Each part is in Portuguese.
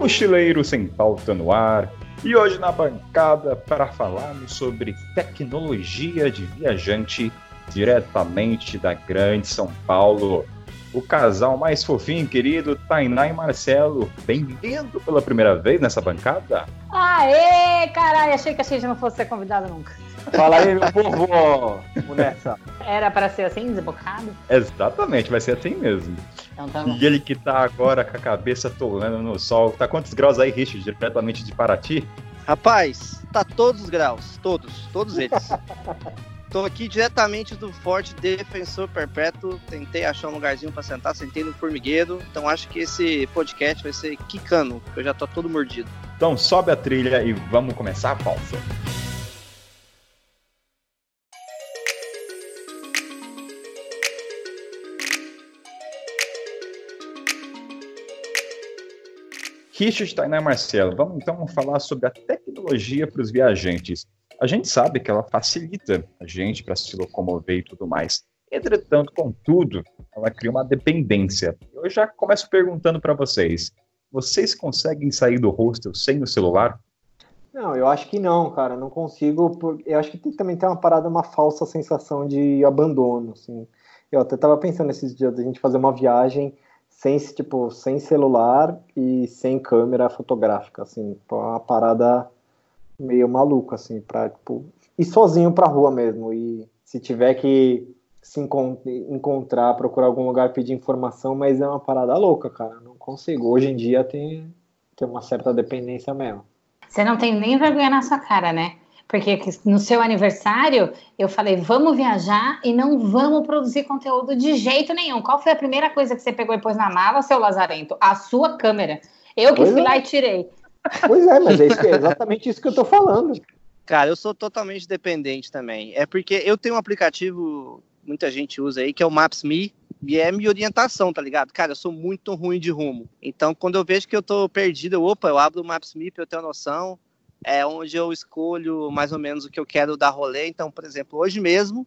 Mochileiro Sem Pauta no Ar. E hoje na bancada para falarmos sobre tecnologia de viajante diretamente da Grande São Paulo. O casal mais fofinho, querido, Tainá e Marcelo. Bem-vindo pela primeira vez nessa bancada. Aê, caralho, achei que a gente não fosse ser convidado nunca. Fala aí, meu povo! Nessa. Era para ser assim, desbocado? Exatamente, vai ser assim mesmo. Então tá. E ele que tá agora com a cabeça tolando no sol. Tá quantos graus aí, Richard, diretamente de Paraty? Rapaz, tá todos os graus, todos, todos eles. Tô aqui diretamente do Forte Defensor Perpétuo. Tentei achar um lugarzinho pra sentar, sentei no formigueiro. Então acho que esse podcast vai ser quicano, porque eu já tô todo mordido. Então sobe a trilha e vamos começar a pausa. Richard, Tainá Marcelo, vamos então falar sobre a tecnologia para os viajantes. A gente sabe que ela facilita a gente para se locomover e tudo mais. Entretanto, contudo, ela cria uma dependência. Eu já começo perguntando para vocês: vocês conseguem sair do hostel sem o celular? Não, eu acho que não, cara. Não consigo. por- Eu acho que tem, também tem uma parada, uma falsa sensação de abandono, assim. Eu até tava pensando esses dias da gente fazer uma viagem sem, tipo, sem celular e sem câmera fotográfica, assim. É uma parada meio maluca, assim, pra, tipo, ir sozinho pra rua mesmo. E se tiver que se encon- encontrar, procurar algum lugar, pedir informação, mas é uma parada louca, cara. Não consigo. Hoje em dia tem, tem uma certa dependência mesmo. Você não tem nem vergonha na sua cara, né? Porque no seu aniversário eu falei, vamos viajar e não vamos produzir conteúdo de jeito nenhum. Qual foi a primeira coisa que você pegou e pôs na mala, seu Lazarento? A sua câmera. Eu que Pois fui é. lá e tirei. Pois é, mas é, isso é exatamente isso que eu tô falando. Cara, eu sou totalmente dependente também. É porque eu tenho um aplicativo, muita gente usa aí, que é o Maps.me, e é minha orientação, tá ligado? Cara, eu sou muito ruim de rumo. Então, quando eu vejo que eu tô perdido, eu, opa, eu abro o Maps.me pra eu ter uma noção. É onde eu escolho mais ou menos o que eu quero dar rolê. Então, por exemplo, hoje mesmo,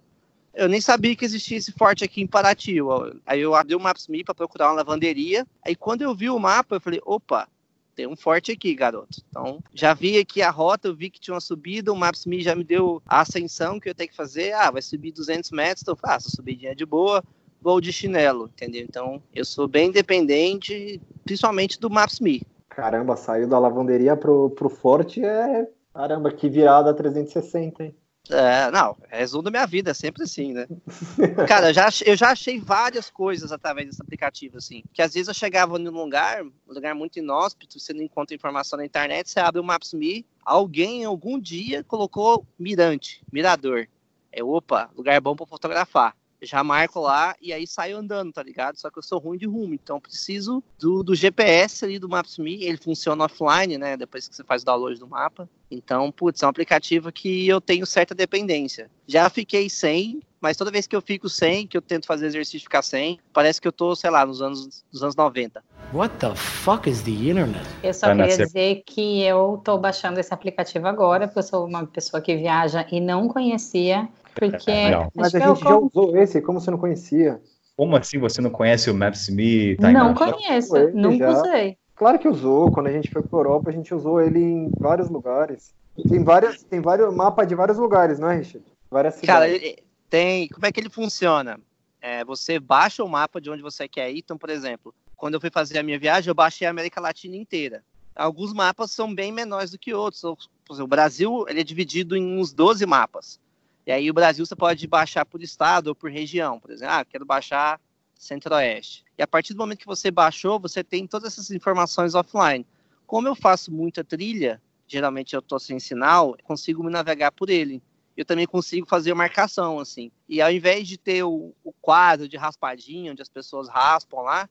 eu nem sabia que existia esse forte aqui em Paraty. Aí eu abri o Maps.me pra procurar uma lavanderia. Aí quando eu vi o mapa, eu falei, opa, tem um forte aqui, garoto. Então, já vi aqui a rota, eu vi que tinha uma subida, o Maps.me já me deu a ascensão que eu tenho que fazer. Ah, vai subir 200 metros, então faço, subidinha é de boa, vou de chinelo, entendeu? Então, eu sou bem dependente, principalmente do Maps.me. Caramba, saiu da lavanderia pro, pro forte é. Caramba, que virada 360, hein? É, não, resumo da minha vida, é sempre assim, né? Cara, eu já, eu já achei várias coisas através desse aplicativo, assim. Que às vezes eu chegava num lugar, um lugar muito inóspito, você não encontra informação na internet, você abre o Maps.me, alguém algum dia colocou mirante, mirador. É, opa, lugar bom pra fotografar. Já marco lá e aí saio andando, tá ligado? Só que eu sou ruim de rumo, então preciso do, do GPS ali do Maps.me, ele funciona offline, né? Depois que você faz o download do mapa. Então, putz, é um aplicativo que eu tenho certa dependência. Já fiquei sem, mas toda vez que eu fico sem, que eu tento fazer exercício e ficar sem, parece que eu tô, sei lá, nos anos, nos anos 90. What the fuck is the internet? Eu só Vai queria dizer que eu tô baixando esse aplicativo agora, porque eu sou uma pessoa que viaja e não conhecia, porque Legal. Mas a que eu gente já usou esse, como você não conhecia? Como assim você não conhece o Maps.me, Tainá? não conheço, nunca já. usei. Claro que usou. Quando a gente foi pra Europa, a gente usou ele em vários lugares. Tem várias, tem vários mapa de vários lugares, não é, Richard? Várias Cara, cidades. ele- tem. Como é que ele funciona? É, você baixa o mapa de onde você quer ir. Então, por exemplo, quando eu fui fazer a minha viagem, eu baixei a América Latina inteira. Alguns mapas são bem menores do que outros. Exemplo, o Brasil ele é dividido em uns 12 mapas. E aí o Brasil você pode baixar por estado ou por região. Por exemplo, ah, quero baixar Centro-Oeste. E a partir do momento que você baixou, você tem todas essas informações offline. Como eu faço muita trilha, geralmente eu tô sem sinal, consigo me navegar por ele eu também consigo fazer marcação, assim. E ao invés de ter o, o quadro de raspadinha, onde as pessoas raspam lá,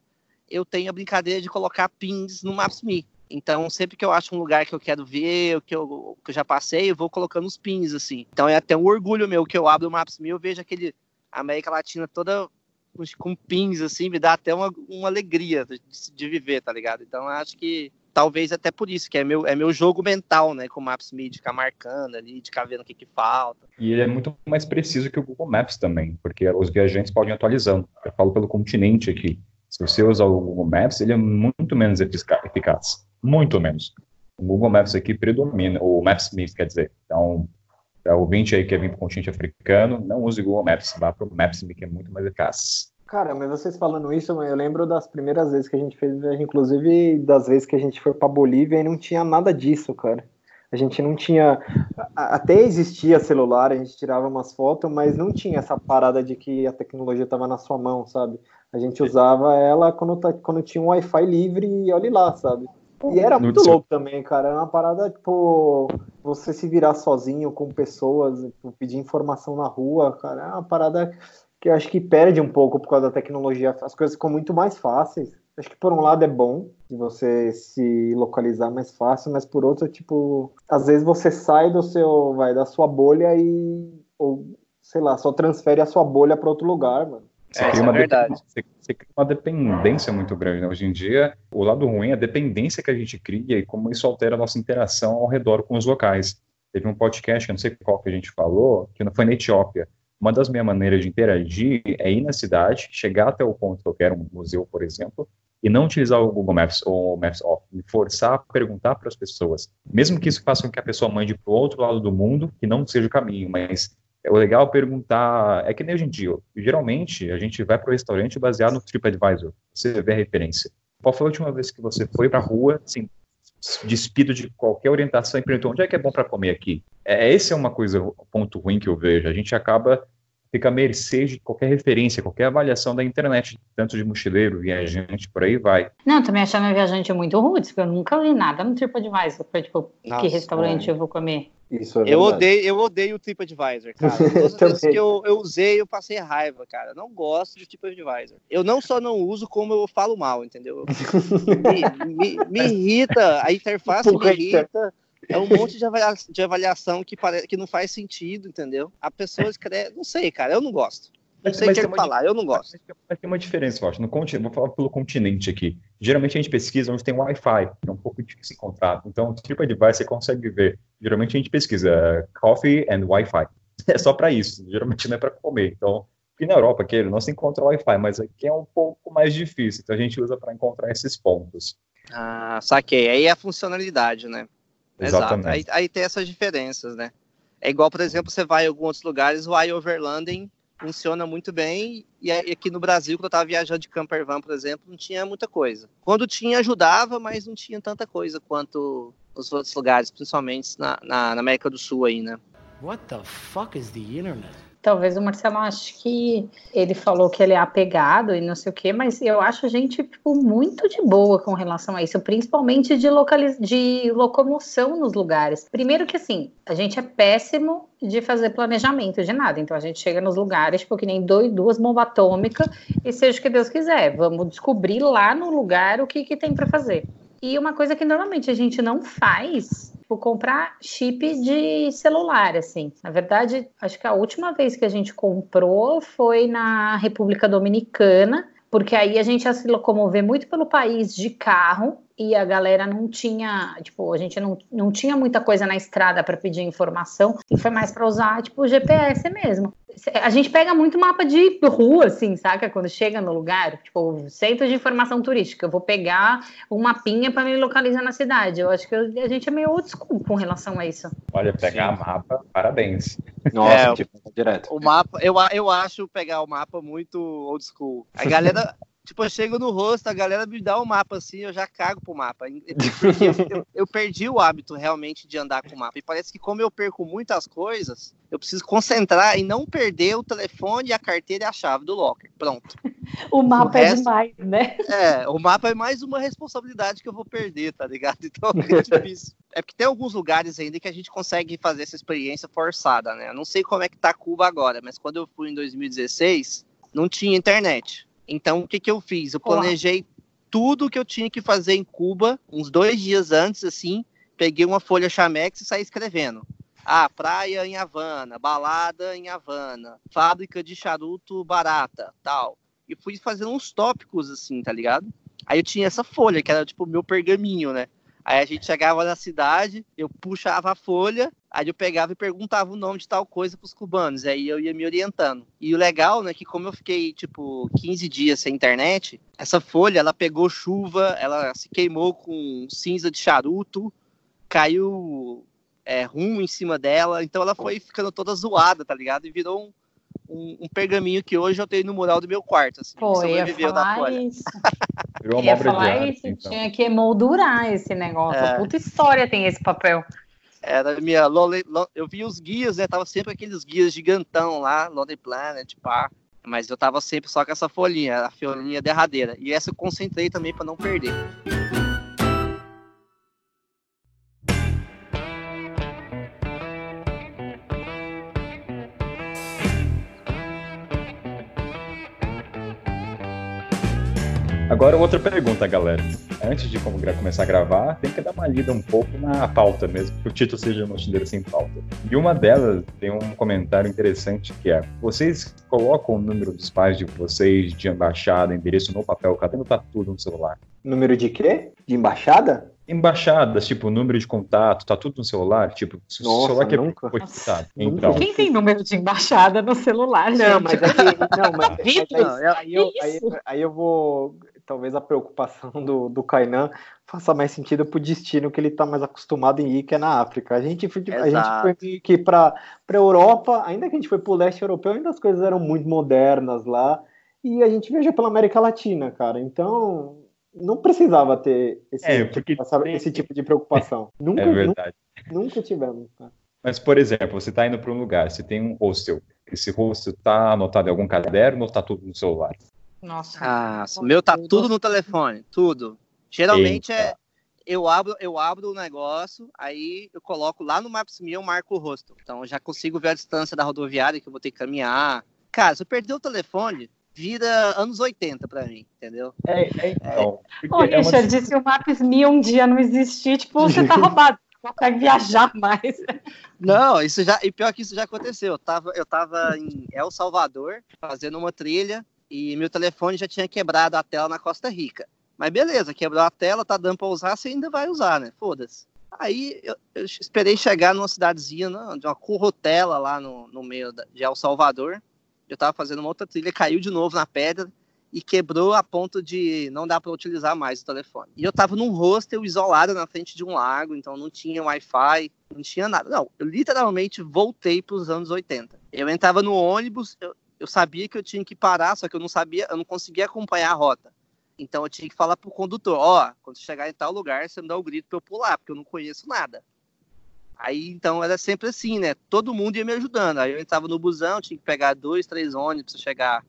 eu tenho a brincadeira de colocar pins no Maps.me. Então, sempre que eu acho um lugar que eu quero ver, que eu, que eu já passei, eu vou colocando os pins, assim. Então, é até um orgulho meu que eu abro o Maps.me, eu vejo aquele América Latina toda com, pins, assim, me dá até uma, uma alegria de, de viver, tá ligado? Então, acho que talvez até por isso, que é meu, é meu jogo mental, né, com o Maps.me, de ficar marcando ali, de ficar vendo o que que falta. E ele é muito mais preciso que o Google Maps também, porque os viajantes podem atualizando. Eu falo pelo continente aqui. Se você usar o Google Maps, ele é muito menos efica- eficaz. muito menos. O Google Maps aqui predomina, o Maps.me, quer dizer. Então, para o ouvinte aí que quer vir para o continente africano, não use Google Maps, vá para o Maps.me, que é muito mais eficaz. Cara, mas vocês falando isso, eu lembro das primeiras vezes que a gente fez viagem, inclusive das vezes que a gente foi para Bolívia e não tinha nada disso, cara. A gente não tinha. Até existia celular, a gente tirava umas fotos, mas não tinha essa parada de que a tecnologia estava na sua mão, sabe? A gente usava ela quando, tá, quando tinha um Wi-Fi livre e olhe lá, sabe? E era muito louco também, cara. Era uma parada, tipo, você se virar sozinho com pessoas, tipo, pedir informação na rua, cara. É uma parada que eu acho que perde um pouco por causa da tecnologia. As coisas ficam muito mais fáceis. Acho que por um lado é bom de você se localizar mais fácil, mas por outro, tipo, às vezes você sai do seu, vai, da sua bolha e, ou, sei lá, só transfere a sua bolha para outro lugar, mano. Você É, cria é uma verdade. dependência- Você, você cria uma dependência muito grande. Né? Hoje em dia, o lado ruim é a dependência que a gente cria e como isso altera a nossa interação ao redor com os locais. Teve um podcast, eu não sei qual que a gente falou, que foi na Etiópia. Uma das minhas maneiras de interagir é ir na cidade, chegar até o ponto que eu quero, um museu, por exemplo, e não utilizar o Google Maps ou o Maps Off, me forçar a perguntar para as pessoas. Mesmo que isso faça com que a pessoa mande para o outro lado do mundo, que não seja o caminho, mas é legal perguntar, é que nem hoje em dia, geralmente a gente vai para o restaurante baseado no TripAdvisor, você vê a referência. Qual foi a última vez que você foi para a rua, assim, despido de qualquer orientação e perguntou onde é que é bom para comer aqui? É, esse é uma coisa, um ponto ruim que eu vejo, a gente acaba fica à mercê de qualquer referência, qualquer avaliação da internet, tanto de mochileiro, viajante, por aí vai. Não, eu também achava minha viajante muito rude, porque eu nunca li nada no TripAdvisor, pra, tipo, Nossa, que restaurante é. eu vou comer. Isso é Eu odeio, eu odeio o TripAdvisor, cara. Todas as vezes que eu, eu usei, eu passei raiva, cara. Eu Não gosto de TripAdvisor. Eu não só não uso, como eu falo mal, entendeu? Me, me- me irrita, a interface me Porra, irrita. É um monte de, avalia- de avaliação que, pare, que não faz sentido, entendeu? A pessoa escreve. Não sei, cara, eu não gosto. Não sei o que falar, eu não gosto. Mas, tem uma diferença, eu acho. No continente, vou falar pelo continente aqui. Geralmente a gente pesquisa onde tem Wi-Fi, que é um pouco difícil encontrar. Então, o TripAdvisor você consegue ver. Geralmente a gente pesquisa eh, coffee and Wi-Fi. É só para isso. Geralmente não é para comer. Então, aqui na Europa, aquele, nós encontra Wi-Fi, mas aqui é um pouco mais difícil. Então, a gente usa para encontrar esses pontos. Ah, saquei. Aí é a funcionalidade, né? Exato. Exatamente. Aí, aí tem essas diferenças, né? É igual, por exemplo, você vai em alguns outros lugares, o iOverlanding funciona muito bem, e aqui no Brasil, quando eu tava viajando de camper van, por exemplo, não tinha muita coisa. Quando tinha, ajudava, mas não tinha tanta coisa quanto os outros lugares, principalmente na, na, na América do Sul aí, né? What the fuck is the internet? Talvez o Marcelo ache que ele falou que ele é apegado e não sei o quê, mas eu acho a gente tipo, muito de boa com relação a isso, principalmente de, localiz... de locomoção nos lugares. Primeiro que assim, a gente é péssimo de fazer planejamento de nada, então a gente chega nos lugares, tipo, que nem dois, duas bombas atômicas, e seja o que Deus quiser, vamos descobrir lá no lugar o que, que tem para fazer. E uma coisa que normalmente a gente não faz, tipo, comprar chip de celular, assim. Na verdade, acho que a última vez que a gente comprou foi na República Dominicana, porque aí a gente ia se locomover muito pelo país de carro e a galera não tinha, tipo, a gente não, não tinha muita coisa na estrada para pedir informação e foi mais para usar, tipo, o GPS mesmo. A gente pega muito mapa de rua, assim, saca? Quando chega no lugar, tipo, centro de informação turística, eu vou pegar um mapinha para me localizar na cidade. Eu acho que a gente é meio old school com relação a isso. Olha, pegar mapa, parabéns. Nossa, É, tipo, direto. O mapa, eu, eu acho pegar o mapa muito old school. A galera, tipo, eu chego no rosto, a galera me dá o mapa assim, eu já cago pro mapa. Porque eu, eu- eu perdi o hábito realmente de andar com o mapa. E parece que como eu perco muitas coisas, eu preciso concentrar em não perder o telefone, a carteira e a chave do locker. Pronto. O mapa O é resto- demais, né? É, o mapa é mais uma responsabilidade que eu vou perder, tá ligado? Então é difícil. É porque tem alguns lugares ainda que a gente consegue fazer essa experiência forçada, né? Eu não sei como é que tá Cuba agora, mas quando eu fui em 2016, não tinha internet. Então o que que eu fiz? Eu planejei tudo que eu tinha que fazer em Cuba, uns dois dias antes, assim, peguei uma folha Chamex e saí escrevendo. Ah, praia em Havana, balada em Havana, fábrica de charuto barata, tal. E fui fazendo uns tópicos, assim, tá ligado? Aí eu tinha essa folha, que era tipo o meu pergaminho, né? Aí a gente chegava na cidade, eu puxava a folha, aí eu pegava e perguntava o nome de tal coisa pros cubanos, aí eu ia me orientando. E o legal, né, que como eu fiquei, tipo, 15 dias sem internet, essa folha, ela pegou chuva, ela se queimou com cinza de charuto, caiu é, em cima dela, então ela foi ficando toda zoada, tá ligado? E virou um, um, um pergaminho que hoje eu tenho no mural do meu quarto. Assim, Pô, ia falar folha. isso. Uma ia falar isso. então. Tinha que emoldurar esse negócio. É. Puta história tem esse papel. Era minha Lonely, Lon- eu vi os guias, né? Tava sempre aqueles guias gigantão lá, Lonely Planet, pá. Mas eu tava sempre só com essa folhinha, a folhinha derradeira. E essa eu concentrei também pra não perder. Agora outra pergunta, galera. Antes de começar a gravar, tem que dar uma lida um pouco na pauta mesmo, que o título seja Mochileiro Sem Pauta. E uma delas tem um comentário interessante que é: vocês colocam o número dos pais de vocês, de embaixada, endereço no papel, cadê tá tudo no celular? Número de quê? De embaixada? Embaixadas, tipo, número de contato, tá tudo no celular? Tipo, se o celular quebrou, nunca. foi quitado. Nunca. Então, Quem tem número de embaixada no celular, gente? Não, mas é que. Não, mas, mas aí, aí eu, aí, aí eu vou. Talvez a preocupação do, do Kainan faça mais sentido pro destino que ele tá mais acostumado em ir, que é na África. A gente foi, a gente foi meio que pra, pra Europa, ainda que a gente foi pro leste europeu, ainda as coisas eram muito modernas lá. E a gente viajou pela América Latina, cara. Então, não precisava ter esse, É, porque essa- tem- esse tipo de preocupação. Nunca, é nunca, verdade. nunca tivemos. cara. Mas, por exemplo, você tá indo para um lugar, você tem um hostel. Esse hostel tá anotado em algum caderno ou tá tudo no celular? Nossa. Ah, o meu tá tudo no telefone, tudo. Geralmente é Eita. eu abro, eu abro o negócio, aí eu coloco lá no Maps.me, eu marco o rosto. Então eu já consigo ver a distância da rodoviária que eu vou ter que caminhar. Cara, se eu perder o telefone, vira anos 80 pra mim, entendeu? É, é então. porque Ô, é uma- Richard, se o Maps.me um dia não existir, tipo, você tá roubado. Não consegue viajar mais. Não, isso já. E pior que isso já aconteceu. Eu tava, eu tava em El Salvador fazendo uma trilha e meu telefone já tinha quebrado a tela na Costa Rica. Mas beleza, quebrou a tela, tá dando pra usar, você ainda vai usar, né? Foda-se. Aí eu, eu esperei chegar numa cidadezinha, né, de uma currotela lá no, no meio da- de El Salvador. Eu tava fazendo uma outra trilha, caiu de novo na pedra e quebrou a ponto de não dar para utilizar mais o telefone. E eu tava num hostel isolado na frente de um lago, então não tinha Wi-Fi, não tinha nada. Não, eu literalmente voltei para os anos 80. Eu entrava no ônibus, eu, eu sabia que eu tinha que parar, só que eu não sabia, eu não conseguia acompanhar a rota. Então eu tinha que falar pro condutor, ó, quando você chegar em tal lugar, você me dá o grito para eu pular, porque eu não conheço nada. Aí então era sempre assim, né? Todo mundo ia me ajudando. Aí eu entrava no busão, tinha que pegar dois, três ônibus para chegar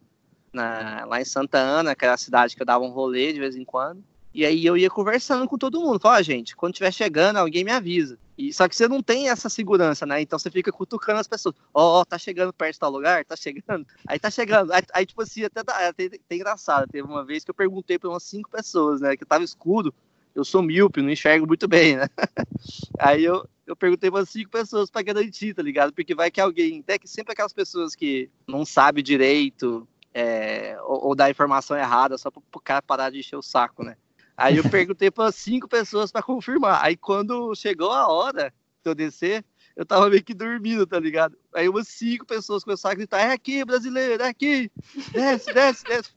na- lá em Santa Ana, que era a cidade que eu dava um rolê de vez em quando. E aí eu ia conversando com todo mundo. Ó, gente, quando estiver chegando, alguém me avisa. E, só que você não tem essa segurança, né? Então você fica cutucando as pessoas. Ó, ó, tá chegando perto de tal lugar? Tá chegando? Aí tá chegando. Aí, aí, tipo assim, até, até, engraçado. Teve uma vez que eu perguntei pra umas cinco pessoas, né? Que tava escuro. Eu sou míope, não enxergo muito bem, né? Aí eu, eu perguntei para cinco pessoas para garantir, tá ligado? Porque vai que alguém, até que sempre aquelas pessoas que não sabe direito é, ou, ou dá informação errada só para o cara parar de encher o saco, né? Aí eu perguntei para cinco pessoas para confirmar. Aí quando chegou a hora de eu descer, eu tava meio que dormindo, tá ligado? Aí umas cinco pessoas começaram a gritar: é aqui, brasileiro, é aqui, desce, desce, desce.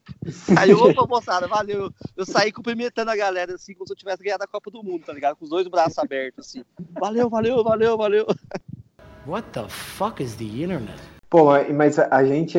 Aí eu, opa, moçada, valeu. Eu saí cumprimentando a galera, assim, como se eu tivesse ganhado a Copa do Mundo, tá ligado? Com os dois braços abertos, assim. Valeu, valeu, valeu, valeu. What the fuck is the internet? Pô, mas a gente.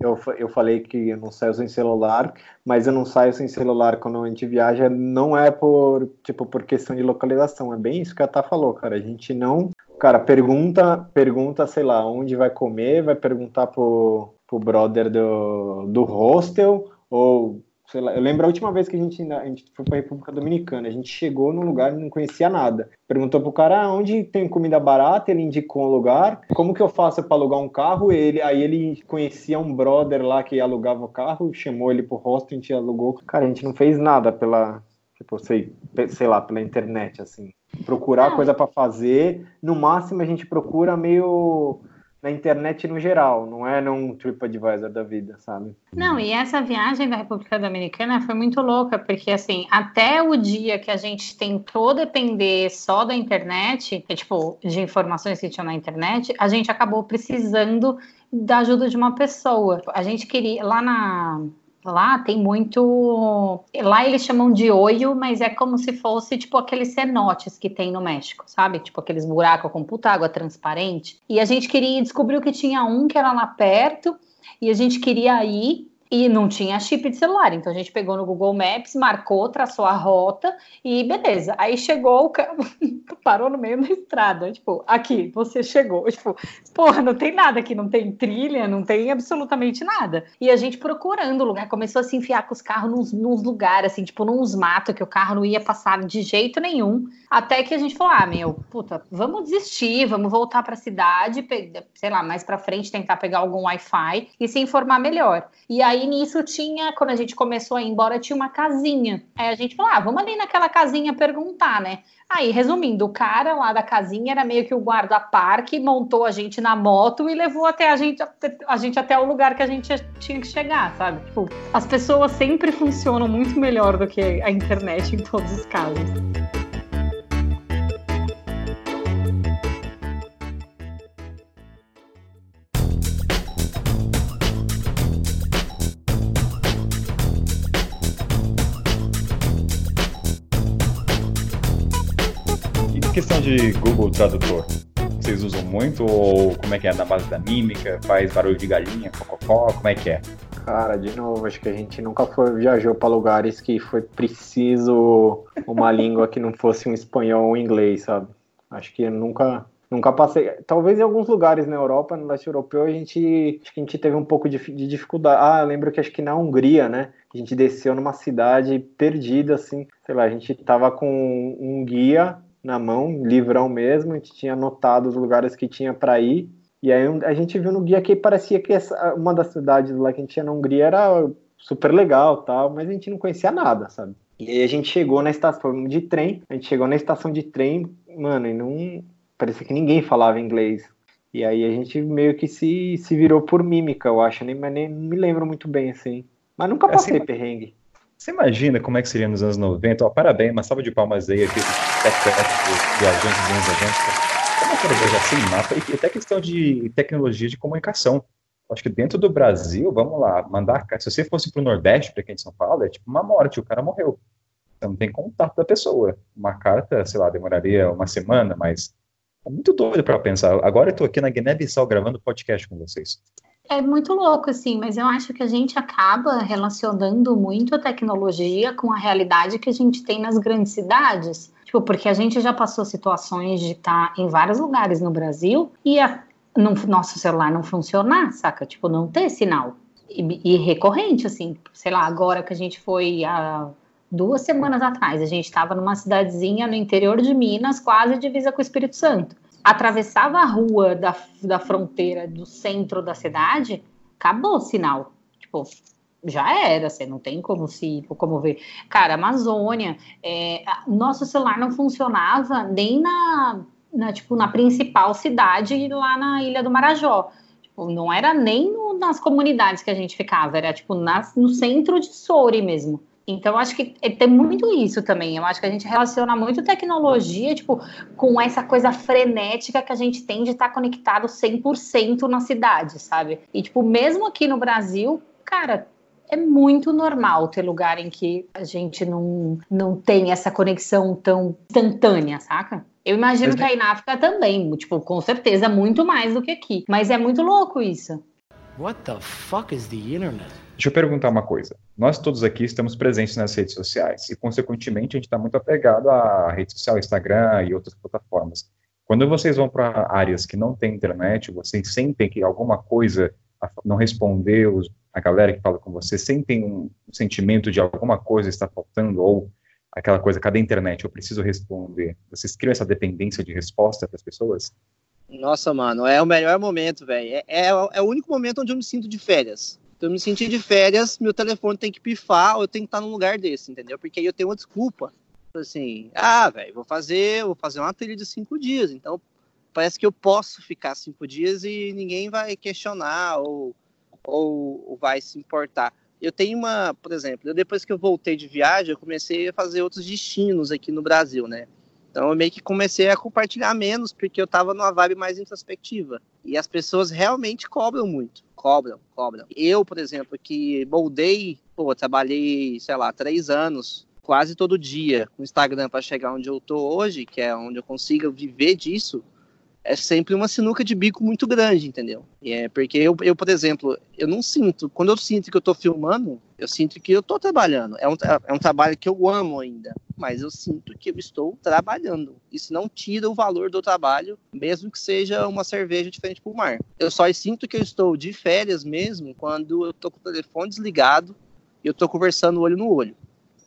Eu, eu falei que eu não saio sem celular, mas eu não saio sem celular quando a gente viaja, não é por, tipo, por questão de localização. É bem isso que a Tá falou, cara. A gente não. Cara, pergunta, pergunta, sei lá, onde vai comer, vai perguntar pro, pro brother do, do hostel, ou sei lá. Eu lembro a última vez que a gente, a gente foi pra República Dominicana, a gente chegou num lugar e não conhecia nada. Perguntou pro cara ah, onde tem comida barata, ele indicou um lugar. Como que eu faço para alugar um carro? Ele, aí ele conhecia um brother lá que alugava o carro, chamou ele pro hostel, a gente alugou. Cara, a gente não fez nada pela, tipo, sei, sei lá, pela internet, assim. Procurar Não. coisa para fazer. No máximo a gente procura meio na internet no geral, não é num TripAdvisor da vida, sabe? Não, e essa viagem da República Dominicana foi muito louca, porque assim, até o dia que a gente tentou depender só da internet, é, tipo, de informações que tinham na internet, a gente acabou precisando da ajuda de uma pessoa. A gente queria, lá na, Lá tem muito. Lá eles chamam de olho, mas é como se fosse tipo aqueles cenotes que tem no México, sabe? Tipo aqueles buracos com puta água transparente. E a gente queria descobrir que tinha um que era lá perto, e a gente queria ir e não tinha chip de celular. Então a gente pegou no Google Maps, marcou, traçou a rota e beleza. Aí chegou o carro, parou no meio da estrada. Tipo, aqui, você chegou. Tipo, porra, não tem nada aqui, não tem trilha, não tem absolutamente nada. E a gente procurando o lugar, começou a se enfiar com os carros nos, nos lugares, assim, tipo, nos matos, que o carro não ia passar de jeito nenhum. Até que a gente falou: ah, meu, puta, vamos desistir, vamos voltar para a cidade, sei lá, mais para frente, tentar pegar algum Wi-Fi e se informar melhor. E aí nisso tinha, quando a gente começou a ir embora, tinha uma casinha. Aí a gente falou: ah, vamos ali naquela casinha perguntar, né? Aí, resumindo, o cara lá da casinha era meio que o guarda-parque, montou a gente na moto e levou até a gente, a gente até o lugar que a gente tinha que chegar, sabe? Tipo, as pessoas sempre funcionam muito melhor do que a internet em todos os casos. De Google Tradutor, vocês usam muito ou como é que é? Na base da mímica? Faz barulho de galinha, cococó? Como é que é? Cara, de novo, acho que a gente nunca foi, viajou para lugares que foi preciso uma língua que não fosse um espanhol ou um inglês, sabe? Acho que nunca nunca passei. Talvez em alguns lugares na Europa, no leste europeu, a gente acho que a gente teve um pouco de, de dificuldade. Ah, eu lembro que acho que na Hungria, né? A gente desceu numa cidade perdida, assim. Sei lá, a gente tava com um guia na mão, livrão mesmo, a gente tinha anotado os lugares que tinha para ir. E aí a gente viu no guia que parecia que essa, uma das cidades lá que a gente tinha na Hungria era super legal, tal, mas a gente não conhecia nada, sabe? E aí a gente chegou na estação de trem, a gente chegou na estação de trem, mano, e não parecia que ninguém falava inglês. E aí a gente meio que se, se virou por mímica, eu acho, nem, mas nem me lembro muito bem assim. Mas nunca é passei assim, perrengue. Você imagina como é que seria nos anos 90? Ó, parabéns, uma salva de palmas aí aqui, dos viajantes e agentes. Como é que era viajar sem mapa? E até questão de tecnologia de comunicação. Acho que dentro do Brasil, vamos lá, mandar. Se você fosse para o Nordeste, para quem é de São Paulo, é tipo uma morte, o cara morreu. Você não tem contato da pessoa. Uma carta, sei lá, demoraria uma semana, mas é muito doido para pensar. Agora eu estou aqui na Guiné-Bissau gravando podcast com vocês. É muito louco, assim, mas eu acho que a gente acaba relacionando muito a tecnologia com a realidade que a gente tem nas grandes cidades. Tipo, porque a gente já passou situações de estar em vários lugares no Brasil e a, no, nosso celular não funcionar, saca? Tipo, não ter sinal. E, e recorrente, assim, sei lá, agora que a gente foi há duas semanas atrás, a gente estava numa cidadezinha no interior de Minas, quase divisa com o Espírito Santo atravessava a rua da, da fronteira do centro da cidade, acabou o sinal. Tipo, já era, você não tem como se como ver. Cara, Amazônia, é, nosso celular não funcionava nem na, na, tipo, na principal cidade lá na Ilha do Marajó. Tipo, não era nem no, nas comunidades que a gente ficava, era tipo nas, no centro de Soure mesmo. Então, acho que é, tem muito isso também. Eu acho que a gente relaciona muito tecnologia, tipo, com essa coisa frenética que a gente tem de estar tá conectado 100% na cidade, sabe? E, tipo, mesmo aqui no Brasil, cara, é muito normal ter lugar em que a gente não, não tem essa conexão tão instantânea, saca? Eu imagino Mas... que aí na África também, tipo, com certeza, muito mais do que aqui. Mas é muito louco isso. What the fuck is the internet? Deixa eu perguntar uma coisa. Nós todos aqui estamos presentes nas redes sociais e, consequentemente, a gente está muito apegado à rede social, Instagram e outras plataformas. Quando vocês vão para áreas que não tem internet, vocês sentem que alguma coisa não respondeu, a galera que fala com você, sentem um sentimento de alguma coisa está faltando ou aquela coisa, cadê a internet? Eu preciso responder. Vocês criam essa dependência de resposta para as pessoas? Nossa, mano, é o melhor momento, velho. É, é, é, o único momento onde eu me sinto de férias. Então, eu me sentir de férias, meu telefone tem que pifar ou eu tenho que estar num lugar desse, entendeu? Porque aí eu tenho uma desculpa. Assim, ah, velho, vou fazer, vou fazer uma trilha de cinco dias. Então, parece que eu posso ficar cinco dias e ninguém vai questionar ou, ou, ou vai se importar. Eu tenho uma, por exemplo, eu, depois que eu voltei de viagem, eu comecei a fazer outros destinos aqui no Brasil, né? Então eu meio que comecei a compartilhar menos, porque eu tava numa vibe mais introspectiva. E as pessoas realmente cobram muito. Cobram, cobram. Eu, por exemplo, que moldei, pô, trabalhei, sei lá, três anos, quase todo dia, com o Instagram para chegar onde eu tô hoje, que é onde eu consigo viver disso é sempre uma sinuca de bico muito grande, entendeu? E é porque eu, eu, por exemplo, eu não sinto, quando eu sinto que eu tô filmando, eu sinto que eu tô trabalhando. É um, é um trabalho que eu amo ainda, mas eu sinto que eu estou trabalhando. Isso não tira o valor do trabalho, mesmo que seja uma cerveja diferente pro mar. Eu só sinto que eu estou de férias mesmo quando eu tô com o telefone desligado e eu tô conversando olho no olho.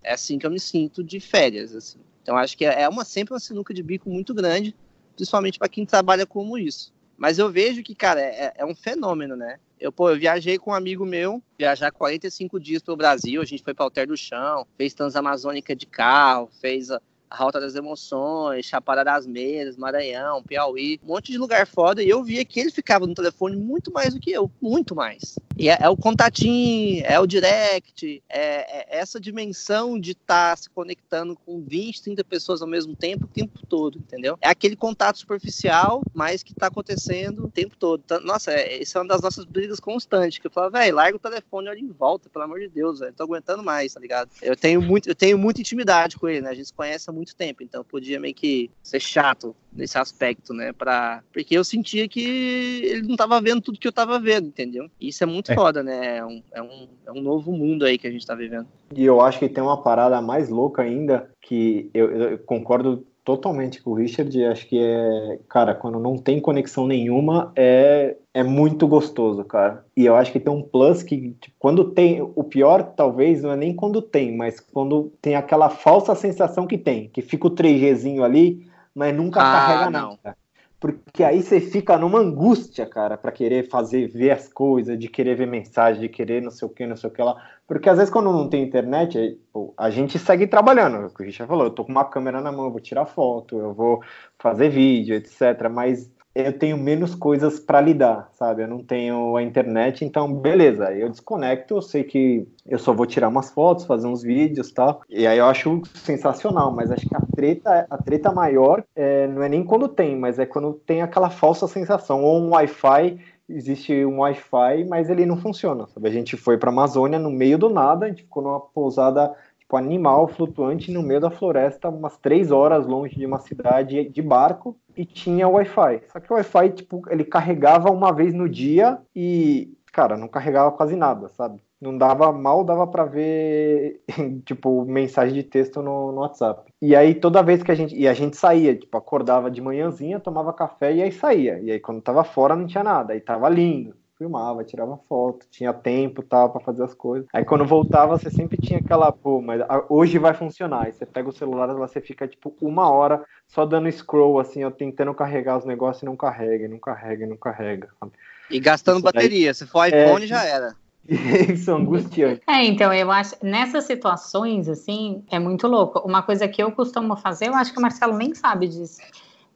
É assim que eu me sinto de férias, assim. Então acho que é, é uma sempre uma sinuca de bico muito grande principalmente para quem trabalha como isso. Mas eu vejo que, cara, é, é, um fenômeno, né? Eu, pô, eu viajei com um amigo meu, viajar 45 dias para o Brasil, a gente foi para Alter do Chão, fez Transamazônica de carro, fez Rota das Emoções, Chapada das Mesas, Maranhão, Piauí, um monte de lugar foda. E eu via que ele ficava no telefone muito mais do que eu, muito mais. E é, é o contatinho, é o direct, é, é essa dimensão de estar tá se conectando com 20, 30 pessoas ao mesmo tempo, o tempo todo, entendeu? É aquele contato superficial, mas que tá acontecendo o tempo todo. Então, nossa, é, isso é uma das nossas brigas constantes, que eu falo, velho, larga o telefone e olha em volta, pelo amor de Deus, velho, tô aguentando mais, tá ligado? Eu tenho muito, eu tenho muita intimidade com ele, né? A gente se conhece há muito tempo, então podia meio que ser chato nesse aspecto, né? Pra... Porque eu sentia que ele não tava vendo tudo que eu tava vendo, entendeu? E isso é muito é. foda, né? É um, é, um, é um novo mundo aí que a gente tá vivendo. E eu acho que tem uma parada mais louca ainda, que eu, eu concordo totalmente com o Richard. Acho que é, cara, quando não tem conexão nenhuma, é, é muito gostoso, cara. E eu acho que tem um plus que, tipo, quando tem, o pior talvez não é nem quando tem, mas quando tem aquela falsa sensação que tem, que fica o 3Gzinho ali, mas nunca ah, carrega não. nada. Porque aí você fica numa angústia, cara, para querer fazer, ver as coisas, de querer ver mensagem, de querer não sei o que, não sei o que lá. Porque às vezes quando não tem internet, a gente segue trabalhando. É o que a gente já falou, eu tô com uma câmera na mão, eu vou tirar foto, eu vou fazer vídeo, etc. Mas eu tenho menos coisas para lidar, sabe? Eu não tenho a internet, então beleza, eu desconecto, eu sei que eu só vou tirar umas fotos, fazer uns vídeos tal. E aí eu acho sensacional, mas acho que a treta, a treta maior é, não é nem quando tem, mas é quando tem aquela falsa sensação, ou um Wi-Fi existe um Wi-Fi, mas ele não funciona. Sabe? A gente foi para a Amazônia no meio do nada, a gente ficou numa pousada tipo animal flutuante no meio da floresta, umas três horas longe de uma cidade de barco e tinha Wi-Fi. Só que o Wi-Fi tipo ele carregava uma vez no dia e cara não carregava quase nada, sabe? Não dava mal, dava para ver tipo mensagem de texto no, no, WhatsApp. E aí toda vez que a gente e a gente saía, tipo acordava de manhãzinha, tomava café e aí saía. E aí quando tava fora não tinha nada, aí tava lindo filmava, tirava foto, tinha tempo tal para fazer as coisas. Aí quando voltava, você sempre tinha aquela, pô, mas hoje vai funcionar. Aí você pega o celular, você fica tipo uma hora só dando scroll assim, ó, tentando carregar os negócios e não carrega, não carrega, não carrega. E gastando Isso bateria. Daí, Se for iPhone é, já era. Isso é angustiante. É, então eu acho nessas situações assim é muito louco. Uma coisa que eu costumo fazer, eu acho que o Marcelo nem sabe disso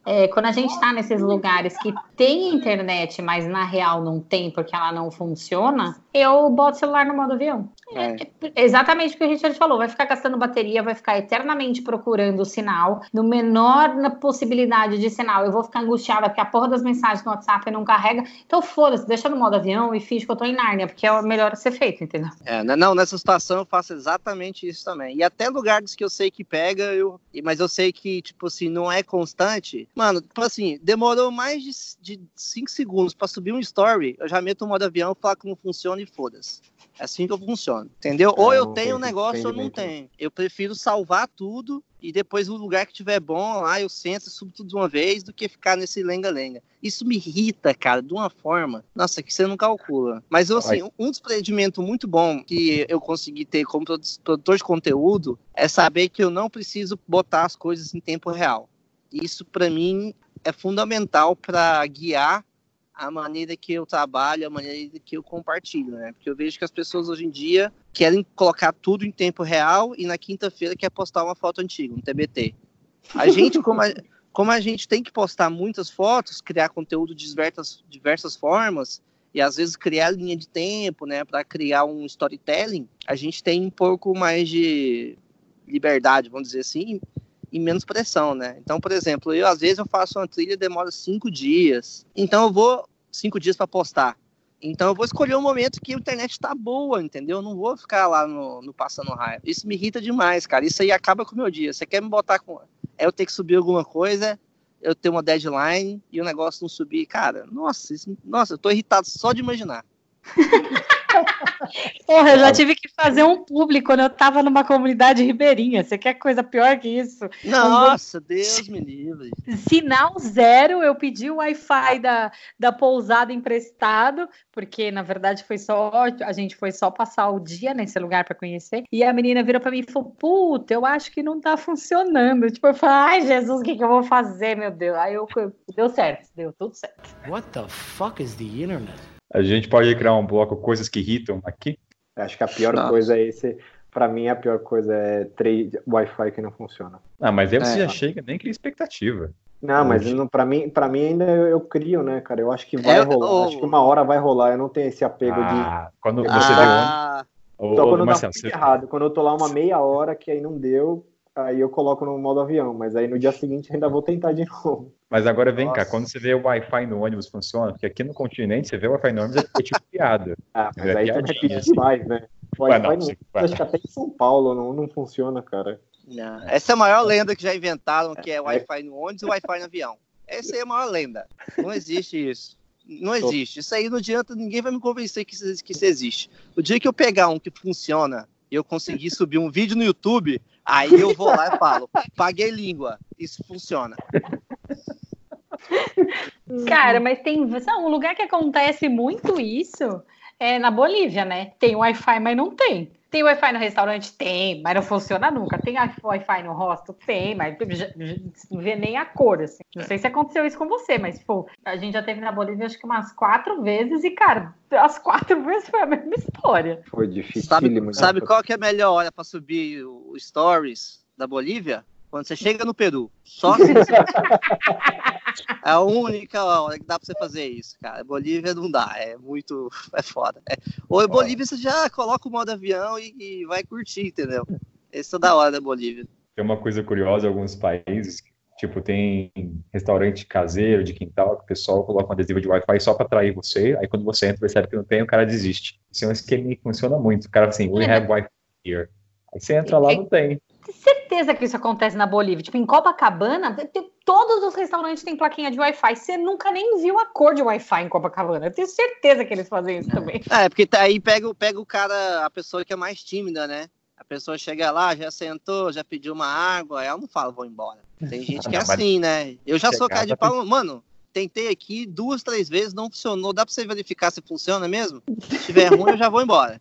é, quando a gente está nesses lugares que tem internet, mas na real não tem porque ela não funciona, eu boto o celular no modo avião. É. é. Exatamente o que a gente falou, vai ficar gastando bateria, vai ficar eternamente procurando o sinal, no menor na possibilidade de sinal. Eu vou ficar angustiada porque a porra das mensagens no WhatsApp não carrega. Então foda-se, deixa no modo avião e finge que eu tô em Nárnia, porque é o melhor a ser feito, entendeu? É, né, não, nessa situação eu faço exatamente isso também. E até lugares que eu sei que pega, eu, mas eu sei que, tipo assim, não é constante. Mano, tipo assim, demorou mais de 5 segundos para subir um story, eu já meto o modo avião, falo que não funciona e foda-se. É assim que eu funciono, entendeu? Ou é, eu tenho um negócio ou não tenho. Eu prefiro salvar tudo e depois o lugar que tiver bom, lá eu sento e subo tudo de uma vez do que ficar nesse lenga-lenga. Isso me irrita, cara, de uma forma, nossa, que você não calcula. Mas assim, um desprendimento muito bom que eu consegui ter como produtor de conteúdo é saber que eu não preciso botar as coisas em tempo real. Isso para mim é fundamental para guiar a maneira que eu trabalho, a maneira que eu compartilho, né? Porque eu vejo que as pessoas hoje em dia querem colocar tudo em tempo real e na quinta-feira quer postar uma foto antiga, um TBT. A gente, como a, como a gente tem que postar muitas fotos, criar conteúdo de diversas, diversas formas, e às vezes criar linha de tempo, né, para criar um storytelling, a gente tem um pouco mais de liberdade, vamos dizer assim, e menos pressão, né? Então, por exemplo, eu às vezes eu faço uma trilha demora cinco dias, então eu vou cinco dias para postar. Então eu vou escolher um momento que a internet está boa, entendeu? Eu não vou ficar lá no, no passando raio. Isso me irrita demais, cara. Isso aí acaba com o meu dia. Você quer me botar com. É eu ter que subir alguma coisa, eu ter uma deadline e o negócio não subir. Cara, nossa, isso... nossa, eu tô irritado só de imaginar. Porra, eu já tive que fazer um público quando eu tava numa comunidade ribeirinha. Você quer coisa pior que isso? Nossa, Deus me livre. Sinal zero, eu pedi o Wi-Fi da, da pousada emprestado, porque na verdade foi só a gente foi só passar o dia nesse lugar para conhecer. E a menina virou para mim e falou: Puta, eu acho que não tá funcionando. Tipo, eu falei: Ai, Jesus, o que, que eu vou fazer, meu Deus? Aí eu deu certo, deu tudo certo. What the fuck is the internet? A gente pode criar um bloco coisas que irritam aqui? Acho que a pior Nossa. coisa é esse. Pra mim, a pior coisa é trade Wi-Fi que não funciona. Ah, mas aí você é. já chega nem cria expectativa. Não, mas pra, mim, pra mim ainda eu, eu, crio, né, cara? Eu acho que vai é, rolar. Acho que uma hora vai rolar. Eu não tenho esse apego ah, de. Quando você ah, deu. Só quando Marcelo, dá você... errado. Quando eu tô lá uma meia hora que aí não deu, aí eu coloco no modo avião. Mas aí no dia seguinte ainda vou tentar de novo. Mas agora vem Nossa. cá, quando você vê o Wi-Fi no ônibus funciona, porque aqui no continente você vê o Wi-Fi no ônibus é tipo piada. Ah, mas é aí também é assim. demais, né? O Wi-Fi no, acho que até em São Paulo não, não funciona, cara. Não. Essa é a maior lenda que já inventaram, que é Wi-Fi no ônibus e Wi-Fi no avião. Essa aí é a maior lenda. Não existe isso. Não existe. Isso aí não adianta, ninguém vai me convencer que isso, que isso existe. O dia que eu pegar um que funciona e eu conseguir subir um vídeo no YouTube, aí eu vou lá e falo, paguei língua, isso funciona. Cara, mas tem sabe, um lugar que acontece muito isso é na Bolívia, né? Tem Wi-Fi, mas não tem. Tem Wi-Fi no restaurante? Tem, mas não funciona nunca. Tem Wi-Fi no hostel? Tem, mas não vê nem a cor, assim. Não sei se aconteceu isso com você, mas, pô, a gente já teve na Bolívia acho que umas quatro vezes e, cara, as quatro vezes foi a mesma história. Foi difícil. Sabe, sabe qual que é a melhor hora para subir o Stories da Bolívia? Quando você chega no Peru. Só assim. é a única hora que dá pra você fazer isso, cara. Bolívia não dá, é muito. É foda. É. Ou Bolívia você já coloca o modo avião e, e vai curtir, entendeu? Esse é da hora da Bolívia. Tem uma coisa curiosa em alguns países, tipo, tem restaurante caseiro de quintal que o pessoal coloca uma adesiva de Wi-Fi só para atrair você, aí quando você entra percebe que não tem, o cara desiste. Isso é um esquema que funciona muito. O cara assim, we have Wi-Fi here. Aí você entra lá, não tem certeza que isso acontece na Bolívia. Tipo, em Copacabana, todos os restaurantes têm plaquinha de Wi-Fi. Você nunca nem viu a cor de Wi-Fi em Copacabana. Eu tenho certeza que eles fazem isso também. É, porque tá aí pega, pega o cara, a pessoa que é mais tímida, né? A pessoa chega lá, já sentou, já pediu uma água, ela não fala, vou embora. Tem gente que é assim, né? Eu já sou cara de pau, mano. Tentei aqui duas, três vezes, não funcionou. Dá pra você verificar se funciona mesmo? Se tiver ruim, eu já vou embora.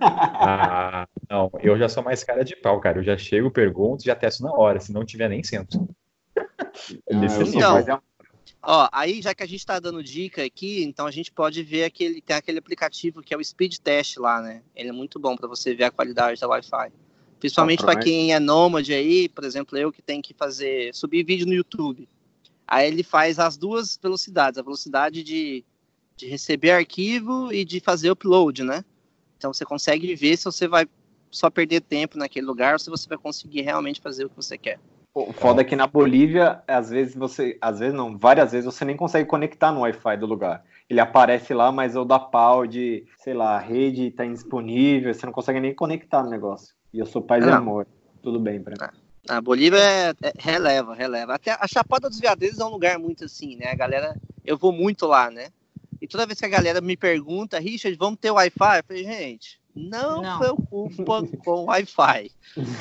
Ah, não, eu já sou mais cara de pau, cara. Eu já chego, pergunto, já testo na hora, se não tiver nem centro. então, ó, aí já que a gente tá dando dica aqui, então a gente pode ver aquele tem aquele aplicativo que é o Speed Test lá, né? Ele é muito bom para você ver a qualidade da Wi-Fi. Principalmente para quem é nômade aí, por exemplo, eu que tenho que fazer subir vídeo no YouTube. Aí ele faz as duas velocidades, a velocidade de, de receber arquivo e de fazer upload, né? Então você consegue ver se você vai só perder tempo naquele lugar ou se você vai conseguir realmente fazer o que você quer. O foda é que na Bolívia, às vezes você, às vezes não, várias vezes você nem consegue conectar no Wi-Fi do lugar. Ele aparece lá, mas o da pau de, sei lá, a rede está indisponível, você não consegue nem conectar no negócio. E eu sou pai de amor, tudo bem pra mim. A Bolívia é, é, releva, releva. Até a Chapada dos Veadeiros é um lugar muito assim, né? A galera, eu vou muito lá, né? E toda vez que a galera me pergunta, Richard, vamos ter Wi-Fi? Eu falei, gente, não, não. preocupa com Wi-Fi.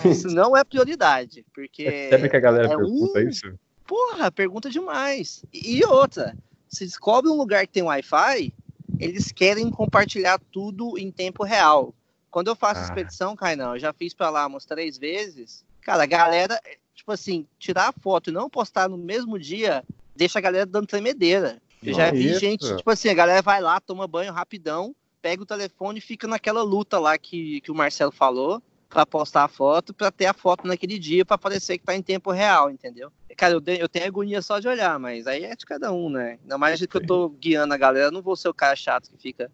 Isso não é prioridade, porque... Sabe que a galera é pergunta um... isso? Porra, pergunta demais. E outra, se descobre um lugar que tem Wi-Fi, eles querem compartilhar tudo em tempo real. Quando eu faço ah. expedição, Kainan, eu já fiz para lá umas três vezes. Cara, a galera, tipo assim, tirar a foto e não postar no mesmo dia, deixa a galera dando tremedeira. Eu já vi isso. gente, tipo assim, a galera vai lá, toma banho rapidão, pega o telefone e fica naquela luta lá que, que o Marcelo falou. para postar a foto, para ter a foto naquele dia, para parecer que tá em tempo real, entendeu? Cara, eu, eu tenho agonia só de olhar, mas aí é de cada um, né? Ainda mais que eu tô guiando a galera, eu não vou ser o cara chato que fica.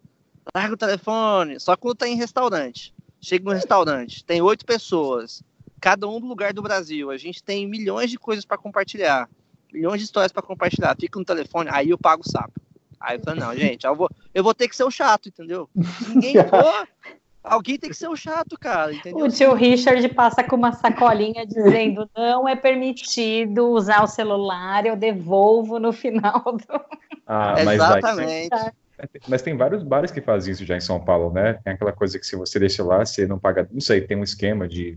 Larga o telefone, só quando tá em restaurante. Chega no restaurante, tem oito pessoas, cada um do lugar do Brasil. A gente tem milhões de coisas para compartilhar, milhões de histórias para compartilhar. Fica no telefone, aí eu pago o sapo. Aí eu falo, não, gente, eu vou, eu vou ter que ser o chato, entendeu? Ninguém for, alguém tem que ser o chato, cara, entendeu? O tio Richard passa com uma sacolinha dizendo não é permitido usar o celular, eu devolvo no final do... Ah, mas Exatamente. Aí, mas tem vários bares que fazem isso já em São Paulo, né? Tem aquela coisa que se você deixa lá, você não paga. Não sei, tem um esquema de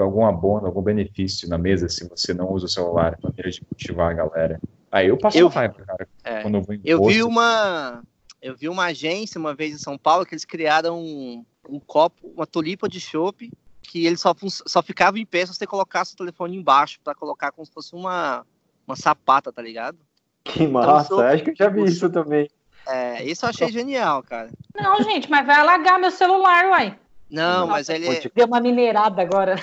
algum abono, algum benefício na mesa se você não usa o celular, maneira de motivar a galera. Aí eu passo eu, raiva, cara. É, quando eu vou em Eu vi uma. Eu vi uma agência uma vez em São Paulo que eles criaram um, um copo, uma tulipa de chopp, que ele só, só ficava em pé se você colocasse o telefone embaixo, para colocar como se fosse uma, uma sapata, tá ligado? Que então, massa, então, acho que eu já vi isso também. É, isso eu achei genial, cara. Não, gente, mas vai alagar meu celular, uai. Não, Nossa, mas ele. É Deu uma minerada agora.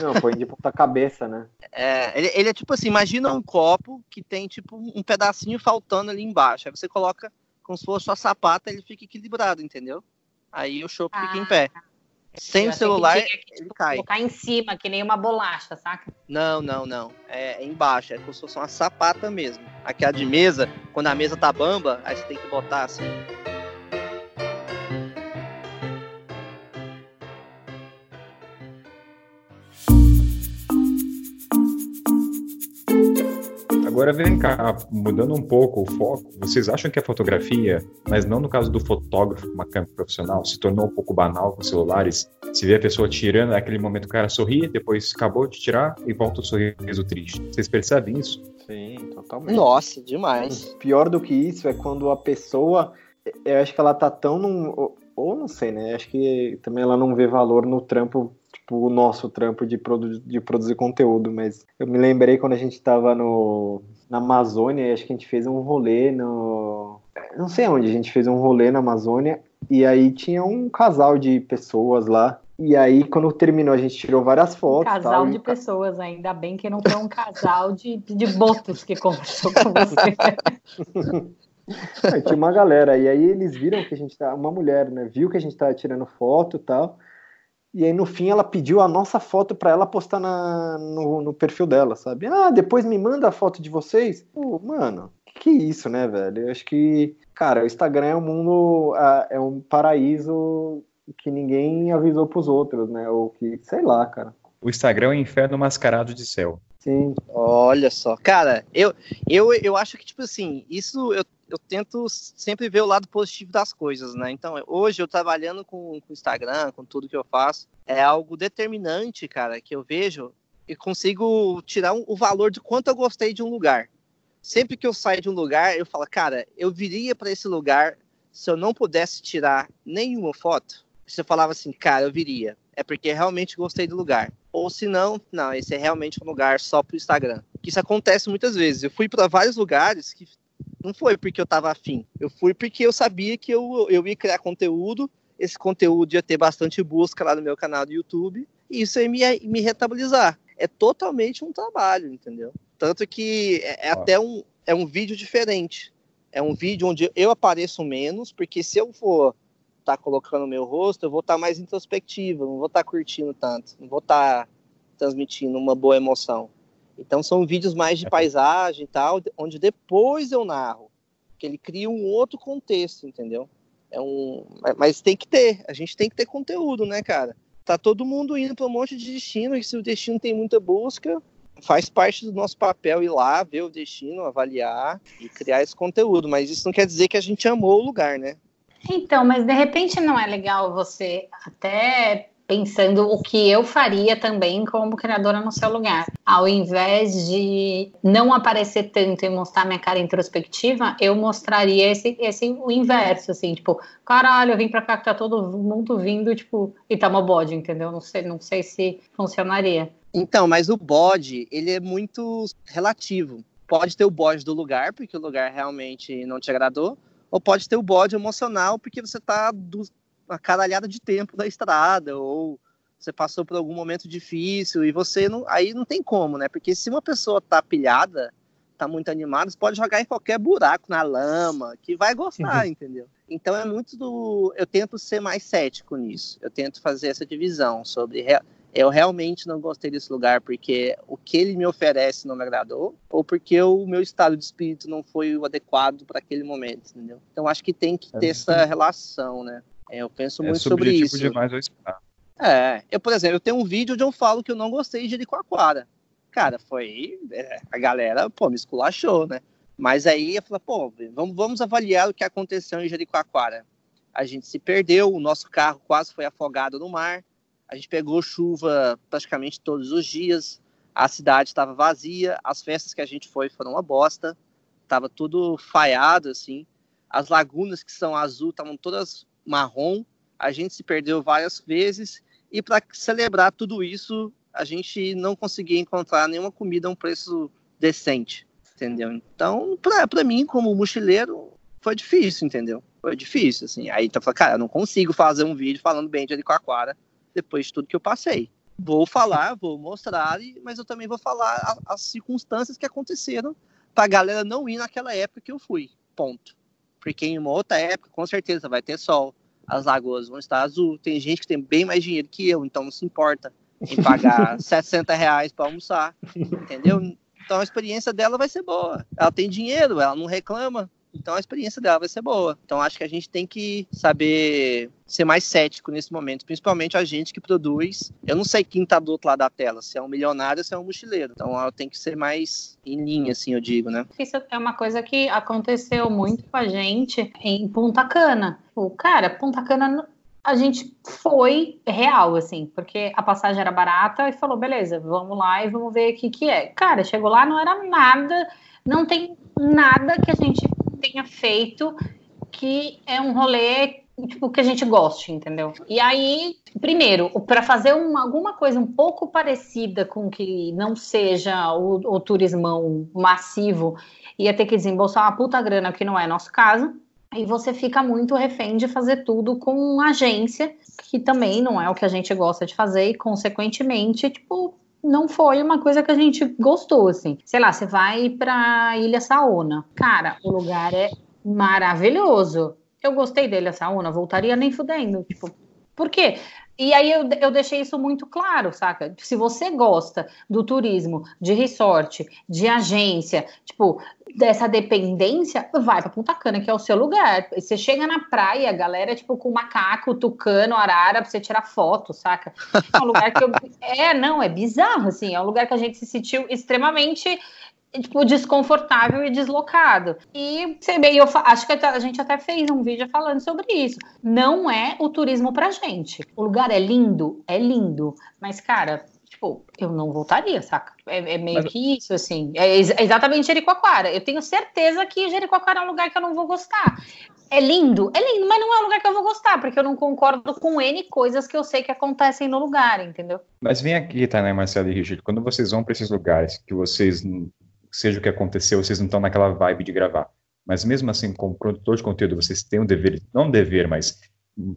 Não, foi de ponta cabeça, né? É, ele, ele, é tipo assim, imagina um copo que tem tipo um pedacinho faltando ali embaixo. Aí você coloca como se fosse sua sapata, ele fica equilibrado, entendeu? Aí o chopp ah, fica em pé. Ah, Sem o celular, que que, tipo, ele cai. Colocar em cima, que nem uma bolacha, saca? Não, não, não. É, é embaixo, é como se fosse uma sapata mesmo. Aquela de mesa, quando a mesa tá bamba, aí você tem que botar assim. Agora vem cá, mudando um pouco o foco, vocês acham que a fotografia, mas não no caso do fotógrafo, uma câmera profissional, se tornou um pouco banal com celulares? Se vê a pessoa tirando, naquele momento o cara sorri, depois acabou de tirar e volta o sorriso triste. Vocês percebem isso? Sim, totalmente. Nossa, demais. Pior do que isso é quando a pessoa, eu acho que ela tá tão num, ou não sei, né? Acho que também ela não vê valor no trampo tipo, o nosso trampo de, produ de produzir conteúdo, mas eu me lembrei quando a gente estava no, na Amazônia, acho que a gente fez um rolê no. Não sei onde, a gente fez um rolê na Amazônia, e aí tinha um casal de pessoas lá. E aí, quando terminou, a gente tirou várias fotos. Um casal tal, de pessoas, ainda bem que não foi um casal de, de botos que conversou com você. Aí, tinha uma galera, e aí eles viram que a gente tá. Uma mulher, né? Viu que a gente tava tirando foto e tal. E aí, no fim, ela pediu a nossa foto para ela postar na, no, no, perfil dela, sabe? Ah, depois me manda a foto de vocês. Pô, mano, que, que é isso, né, velho? Eu acho que, cara, o Instagram é um mundo, é um paraíso que ninguém avisou pros outros, né? Ou que, sei lá, cara. O Instagram é um inferno mascarado de céu. Sim. Olha só. Cara, eu, eu, eu acho que, tipo assim, isso eu eu tento sempre ver o lado positivo das coisas, né? Então, hoje eu trabalhando com o Instagram, com tudo que eu faço, é algo determinante, cara, que eu vejo e consigo tirar um, o valor de quanto eu gostei de um lugar. Sempre que eu saio de um lugar, eu falo, cara, eu viria para esse lugar se eu não pudesse tirar nenhuma foto. Se eu falava assim, cara, eu viria. É porque realmente gostei do lugar. Ou se não, não, esse é realmente um lugar só pro Instagram. Que isso acontece muitas vezes. Eu fui para vários lugares que não foi porque eu estava afim. Eu fui porque eu sabia que eu, eu ia criar conteúdo. Esse conteúdo ia ter bastante busca lá no meu canal do YouTube. E isso ia me, me retabilizar. É totalmente um trabalho, entendeu? Tanto que é, é até um, é um vídeo diferente. É um vídeo onde eu apareço menos, porque se eu for estar tá colocando meu rosto, eu vou estar tá mais introspectivo, não vou estar tá curtindo tanto, não vou estar tá transmitindo uma boa emoção. Então são vídeos mais de paisagem e tal, onde depois eu narro, que ele cria um outro contexto, entendeu? É um, mas tem que ter, a gente tem que ter conteúdo, né, cara? Tá todo mundo indo para um monte de destino e se o destino tem muita busca, faz parte do nosso papel ir lá, ver o destino, avaliar e criar esse conteúdo, mas isso não quer dizer que a gente amou o lugar, né? Então, mas de repente não é legal você até pensando o que eu faria também como criadora no seu lugar. Ao invés de não aparecer tanto e mostrar minha cara introspectiva, eu mostraria esse, esse o inverso, assim, tipo, caralho, eu vim pra cá que tá todo mundo vindo, tipo, e tá uma bode, entendeu? Não sei, não sei se funcionaria. Então, mas o bode, ele é muito relativo. Pode ter o bode do lugar, porque o lugar realmente não te agradou, ou pode ter o bode emocional, porque você tá do, uma caralhada de tempo na estrada, ou você passou por algum momento difícil e você não, aí não tem como, né? Porque se uma pessoa tá pilhada, tá muito animada, você pode jogar em qualquer buraco na lama, que vai gostar, uhum. entendeu? Então é muito do, eu tento ser mais cético nisso. Eu tento fazer essa divisão sobre eu realmente não gostei desse lugar porque o que ele me oferece não me agradou ou porque o meu estado de espírito não foi o adequado para aquele momento, entendeu? Então acho que tem que ter é, essa relação, né? Eu penso é muito sobre isso. demais eu esperar. É, eu, por exemplo, eu tenho um vídeo onde eu falo que eu não gostei de Jericoacoara. Cara, foi. É, a galera, pô, me esculachou, né? Mas aí eu falei, pô, vamos, vamos avaliar o que aconteceu em Jericoacoara. A gente se perdeu, o nosso carro quase foi afogado no mar. A gente pegou chuva praticamente todos os dias. A cidade estava vazia. As festas que a gente foi foram uma bosta. Tava tudo falhado, assim. As lagunas que são azul estavam todas marrom. A gente se perdeu várias vezes. E para celebrar tudo isso, a gente não conseguia encontrar nenhuma comida a um preço decente, entendeu? Então, para mim, como mochileiro, foi difícil, entendeu? Foi difícil, assim. Aí tá falando, cara, eu não consigo fazer um vídeo falando bem de Aricoacoara depois de tudo que eu passei. Vou falar, vou mostrar, mas eu também vou falar as circunstâncias que aconteceram pra galera não ir naquela época que eu fui. Ponto. Porque em uma outra época, com certeza, vai ter sol, as lagoas vão estar azul. Tem gente que tem bem mais dinheiro que eu, então não se importa em pagar 60 reais para almoçar, entendeu? Então a experiência dela vai ser boa. Ela tem dinheiro, ela não reclama, então a experiência dela vai ser boa. Então acho que a gente tem que saber ser mais cético nesse momento, principalmente a gente que produz. Eu não sei quem tá do outro lado da tela, se é um milionário ou se é um mochileiro. Então ela tem que ser mais em linha, assim, eu digo, né? Isso é uma coisa que aconteceu muito com a gente em Punta Cana. O cara, Punta Cana a gente foi real, assim, porque a passagem era barata e falou, beleza, vamos lá e vamos ver o que que é. Cara, chegou lá, não era nada, não tem nada que a gente tenha feito que é um rolê tipo que a gente goste, entendeu? E aí, primeiro, para fazer uma, alguma coisa um pouco parecida com que não seja o, o turismão massivo, ia ter que desembolsar uma puta grana, que não é nosso caso. E você fica muito refém de fazer tudo com agência, que também não é o que a gente gosta de fazer, e consequentemente, tipo, não foi uma coisa que a gente gostou, assim. Sei lá, você vai pra Ilha Saona. Cara, o lugar é maravilhoso. Eu gostei da Ilha Saona, voltaria nem fudendo. Tipo, por quê? E aí eu, eu deixei isso muito claro, saca? Se você gosta do turismo, de resort, de agência, tipo, dessa dependência, vai para Punta Cana, que é o seu lugar. Você chega na praia, a galera, tipo, com macaco, tucano, arara, pra você tirar foto, saca? É um lugar que eu... É, não, é bizarro, assim. É um lugar que a gente se sentiu extremamente tipo, desconfortável e deslocado. E bem, eu acho que a gente até fez um vídeo falando sobre isso. Não é o turismo pra gente. O lugar é lindo, é lindo, mas cara, tipo, eu não voltaria, saca? É, é meio mas... que isso, assim. É, exatamente Jericoacoara. Eu tenho certeza que Jericoacoara é um lugar que eu não vou gostar. É lindo, é lindo, mas não é um lugar que eu vou gostar, porque eu não concordo com N coisas que eu sei que acontecem no lugar, entendeu? Mas vem aqui, tá, né, Marcelo e Richard, quando vocês vão para esses lugares que vocês seja o que aconteceu, vocês não estão naquela vibe de gravar. Mas mesmo assim, como produtor de conteúdo, vocês têm um dever, não dever, mas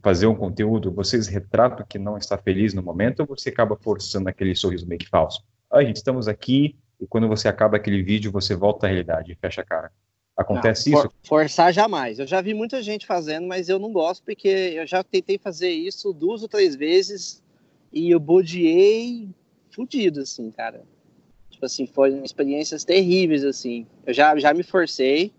fazer um conteúdo, vocês retratam que não está feliz no momento ou você acaba forçando aquele sorriso meio que falso? Ah, gente, estamos aqui e quando você acaba aquele vídeo, você volta à realidade e fecha a cara. Acontece não, isso? For, forçar jamais. Eu já vi muita gente fazendo, mas eu não gosto porque eu já tentei fazer isso duas ou três vezes e eu bodiei fudido, assim, cara. Tipo assim, foram experiências terríveis, assim. Eu já, já me forcei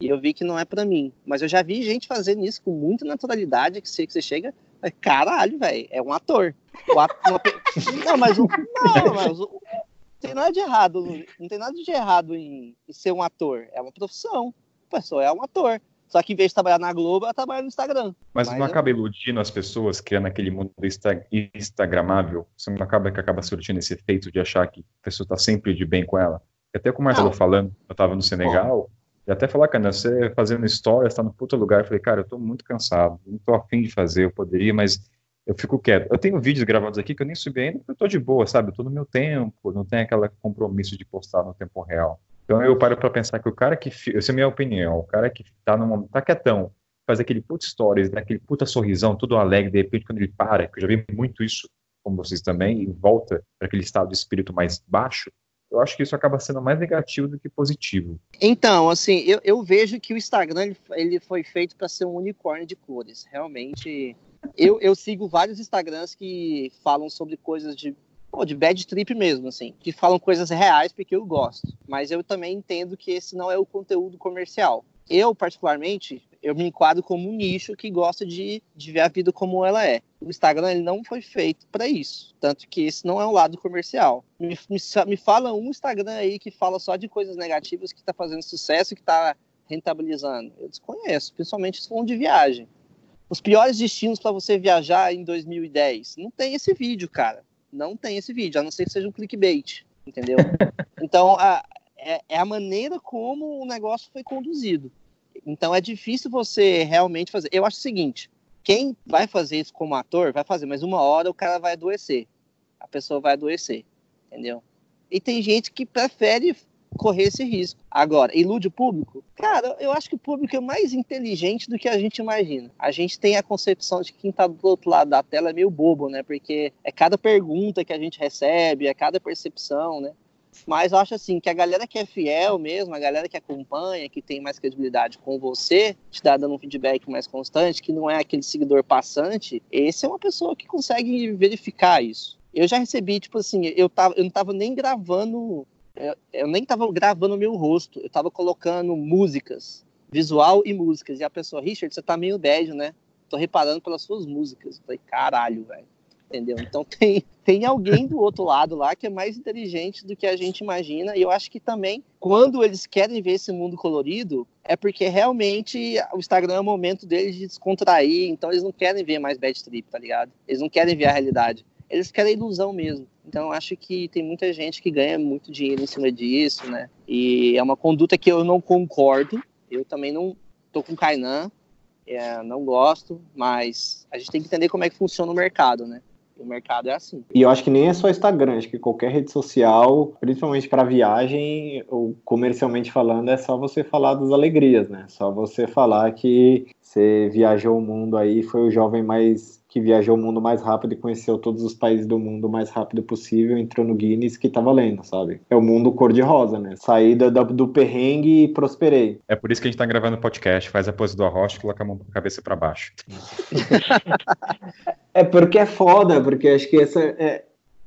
e eu vi que não é para mim. Mas eu já vi gente fazendo isso com muita naturalidade, que você, que você chega, caralho, velho, é um ator. ator uma... não, mas, não, mas não tem nada de errado, não tem nada de errado em, em ser um ator. É uma profissão. A pessoa é um ator. Só que em vez de trabalhar na Globo, ela trabalha no Instagram. Mas, Mas não eu... acaba iludindo as pessoas, criando aquele mundo instagramável? Você não acaba que acaba surtindo esse efeito de achar que a pessoa está sempre de bem com ela? E até como o Marcelo falando, eu estava no Senegal, e até falar, cara, você fazendo história, está no puta lugar. Eu falei, cara, eu estou muito cansado, não estou afim de fazer, eu poderia, mas eu fico quieto. Eu tenho vídeos gravados aqui que eu nem subi ainda, porque eu estou de boa, sabe? Eu estou no meu tempo, não tem aquele compromisso de postar no tempo real. Então eu paro para pensar que o cara que, essa é a minha opinião, o cara que tá num tá quietão, faz aquele puta stories, daquele puta sorrisão, tudo alegre, de repente quando ele para, que eu já vi muito isso, como vocês também, e volta para aquele estado de espírito mais baixo, eu acho que isso acaba sendo mais negativo do que positivo. Então, assim, eu, eu vejo que o Instagram ele, ele foi feito para ser um unicórnio de cores. Realmente, eu, eu sigo vários Instagrams que falam sobre coisas de de bad trip mesmo, assim, que falam coisas reais porque eu gosto. Mas eu também entendo que esse não é o conteúdo comercial. Eu, particularmente, eu me enquadro como um nicho que gosta de, de ver a vida como ela é. O Instagram ele não foi feito para isso, tanto que esse não é um lado comercial. Me, me, me fala um Instagram aí que fala só de coisas negativas, que está fazendo sucesso, que está rentabilizando. Eu desconheço, principalmente se for um de viagem. Os piores destinos para você viajar em 2010. Não tem esse vídeo, cara. Não tem esse vídeo, a não ser que seja um clickbait, entendeu? então, a, é, é a maneira como o negócio foi conduzido. Então é difícil você realmente fazer. Eu acho o seguinte: quem vai fazer isso como ator, vai fazer, mas uma hora o cara vai adoecer. A pessoa vai adoecer, entendeu? E tem gente que prefere correr esse risco. Agora, ilude o público? Cara, eu acho que o público é mais inteligente do que a gente imagina. A gente tem a concepção de que quem tá do outro lado da tela é meio bobo, né? Porque é cada pergunta que a gente recebe, é cada percepção, né? Mas eu acho assim que a galera que é fiel mesmo, a galera que acompanha, que tem mais credibilidade com você, te dá dando um feedback mais constante, que não é aquele seguidor passante, esse é uma pessoa que consegue verificar isso. Eu já recebi, tipo assim, eu, tava, eu não tava nem gravando, eu, eu nem tava gravando meu rosto, eu tava colocando músicas, visual e músicas. E a pessoa, Richard, você tá meio bad, né? Tô reparando pelas suas músicas. Eu falei, caralho, velho entendeu? Então tem, tem alguém do outro lado lá que é mais inteligente do que a gente imagina, e eu acho que também, quando eles querem ver esse mundo colorido, é porque realmente o Instagram é o momento deles de descontrair, então eles não querem ver mais bad trip, tá ligado? Eles não querem ver a realidade, eles querem ilusão mesmo. Então acho que tem muita gente que ganha muito dinheiro em cima disso, né? E é uma conduta que eu não concordo, eu também não tô com Kainan, é, não gosto, mas a gente tem que entender como é que funciona o mercado, né? O mercado é assim. E eu acho que nem é só Instagram, acho que qualquer rede social, principalmente para viagem, ou comercialmente falando, é só você falar das alegrias, né? Só você falar que você viajou o mundo aí, foi o jovem mais que viajou o mundo mais rápido e conheceu todos os países do mundo o mais rápido possível, entrou no Guinness que tá valendo, sabe? É o mundo cor-de-rosa, né? Saída do, do perrengue e prosperei. É por isso que a gente tá gravando podcast, faz a pose do arroz e coloca a mão com a cabeça para baixo. é porque é foda, porque acho que essa é,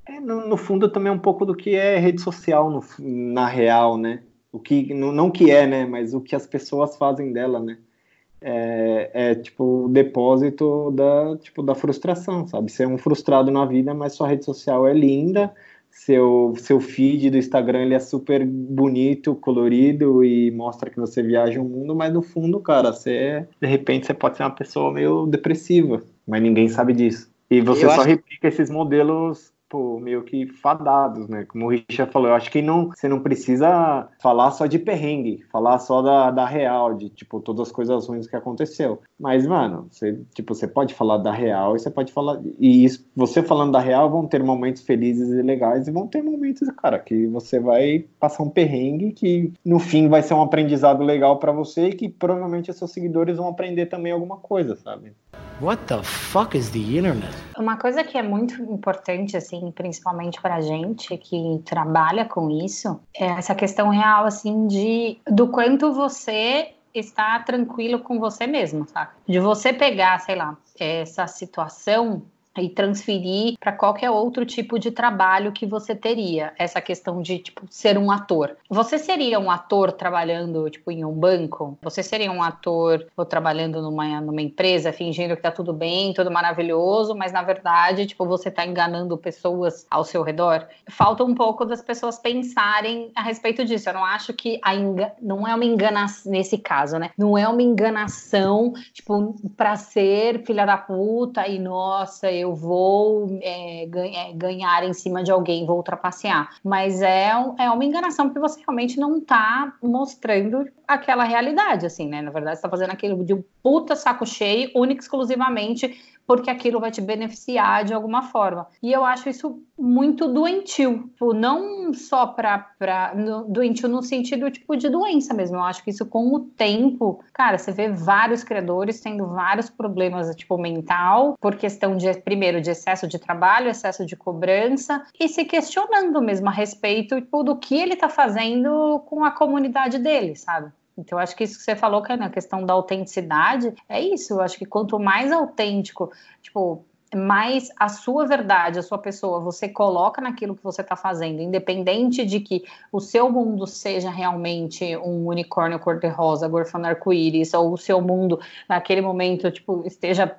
é no, no, fundo também é um pouco do que é rede social no, na real, né? O que não, não que é, né? Mas o que as pessoas fazem dela, né? É, é, tipo o depósito da tipo da frustração, sabe? Você é um frustrado na vida, mas sua rede social é linda, seu seu feed do Instagram ele é super bonito, colorido e mostra que você viaja o mundo, mas no fundo, cara, você de repente você pode ser uma pessoa meio depressiva, mas ninguém sabe disso. E você Eu só acho... replica esses modelos tipo, meio que fadados, né? Como o Richard falou, eu acho que não, você não precisa falar só de perrengue, falar só da, da real, de, tipo, todas as coisas ruins que aconteceu. Mas, mano, você, tipo, você pode falar da real e você pode falar... E isso, você falando da real, vão ter momentos felizes e legais e vão ter momentos, cara, que você vai passar um perrengue que, no fim, vai ser um aprendizado legal para você e que provavelmente seus seguidores vão aprender também alguma coisa, sabe? What the fuck is the internet? Uma coisa que é muito importante, assim, principalmente para gente que trabalha com isso, é essa questão real, assim, de do quanto você está tranquilo com você mesmo, sabe? De você pegar, sei lá, essa situação e transferir para qualquer outro tipo de trabalho que você teria. Essa questão de tipo ser um ator. Você seria um ator trabalhando tipo em um banco? Você seria um ator ou trabalhando numa, numa empresa fingindo que tá tudo bem, tudo maravilhoso, mas na verdade, tipo, você tá enganando pessoas ao seu redor? Falta um pouco das pessoas pensarem a respeito disso. Eu não acho que a enga... não é uma enganação nesse caso, né? Não é uma enganação, tipo, para ser filha da puta e nossa, eu vou é, ganha, é, ganhar em cima de alguém, vou ultrapassear. Mas é, é uma enganação porque você realmente não está mostrando aquela realidade, assim, né? Na verdade, você tá fazendo aquilo de um puta saco cheio, único exclusivamente porque aquilo vai te beneficiar de alguma forma. E eu acho isso muito doentio, tipo, não só para doentio no sentido tipo de doença mesmo. Eu acho que isso com o tempo, cara, você vê vários criadores tendo vários problemas tipo mental por questão de primeiro de excesso de trabalho, excesso de cobrança e se questionando mesmo a respeito tipo, do que ele está fazendo com a comunidade dele, sabe? Então, acho que isso que você falou, que é na questão da autenticidade, é isso. Eu acho que quanto mais autêntico, tipo, mais a sua verdade, a sua pessoa, você coloca naquilo que você está fazendo, independente de que o seu mundo seja realmente um unicórnio cor-de-rosa, gorfando arco-íris, ou o seu mundo, naquele momento, tipo, esteja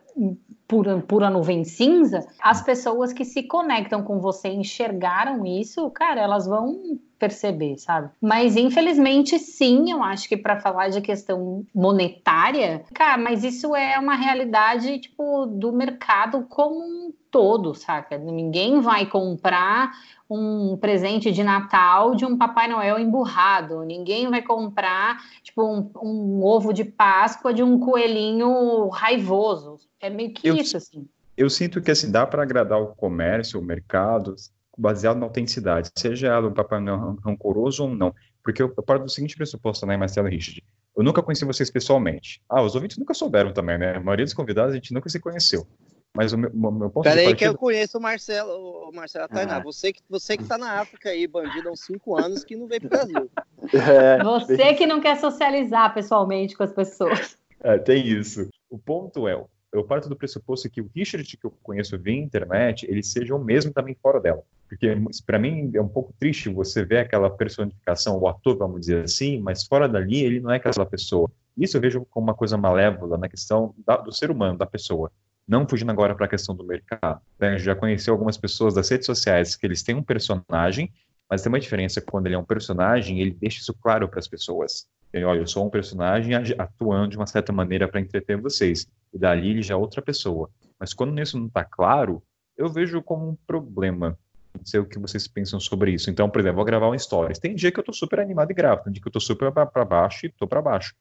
pura, pura nuvem cinza, as pessoas que se conectam com você enxergaram isso, cara, elas vão perceber, sabe? Mas infelizmente sim, eu acho que para falar de questão monetária, cara, mas isso é uma realidade tipo do mercado como um todo, saca? Ninguém vai comprar um presente de Natal de um Papai Noel emburrado. Ninguém vai comprar, tipo, um, um ovo de Páscoa de um coelhinho raivoso. É meio que Eu- isso, assim. Eu sinto que assim, dá para agradar o comércio, o mercado, baseado na autenticidade, seja ela um Papai Noel ran- rancoroso ou não. Porque eu, eu paro do seguinte pressuposto, né, Marcelo e Richard? Eu nunca conheci vocês pessoalmente. Ah, os ouvintes nunca souberam também, né? A maioria dos convidados a gente nunca se conheceu. Mas o meu, o meu ponto Pera de aí que partida... eu conheço o Marcelo, o Marcelo Tainá. Ah. Você, que, você que tá na África aí, bandido há uns 5 anos, que não veio pro Brasil. É, Você que não quer socializar pessoalmente com as pessoas. É, tem isso. O ponto é, eu parto do pressuposto que o Richard que eu conheço via internet, ele seja o mesmo também fora dela. Porque para mim é um pouco triste você ver aquela personificação, o ator, vamos dizer assim, mas fora dali ele não é aquela pessoa. Isso eu vejo como uma coisa malévola na questão da- do ser humano, da pessoa. Não fugindo agora para a questão do mercado. né? Já conheci algumas pessoas das redes sociais que eles têm um personagem, mas tem uma diferença quando ele é um personagem, ele deixa isso claro para as pessoas. Ele, olha, eu sou um personagem atuando de uma certa maneira para entreter vocês. E dali ele já é outra pessoa. Mas quando isso não está claro, eu vejo como um problema. Não sei o que vocês pensam sobre isso. Então, por exemplo, vou gravar um stories. Tem dia que eu tô super animado e gravo, tem dia que eu tô super para baixo e tô para baixo.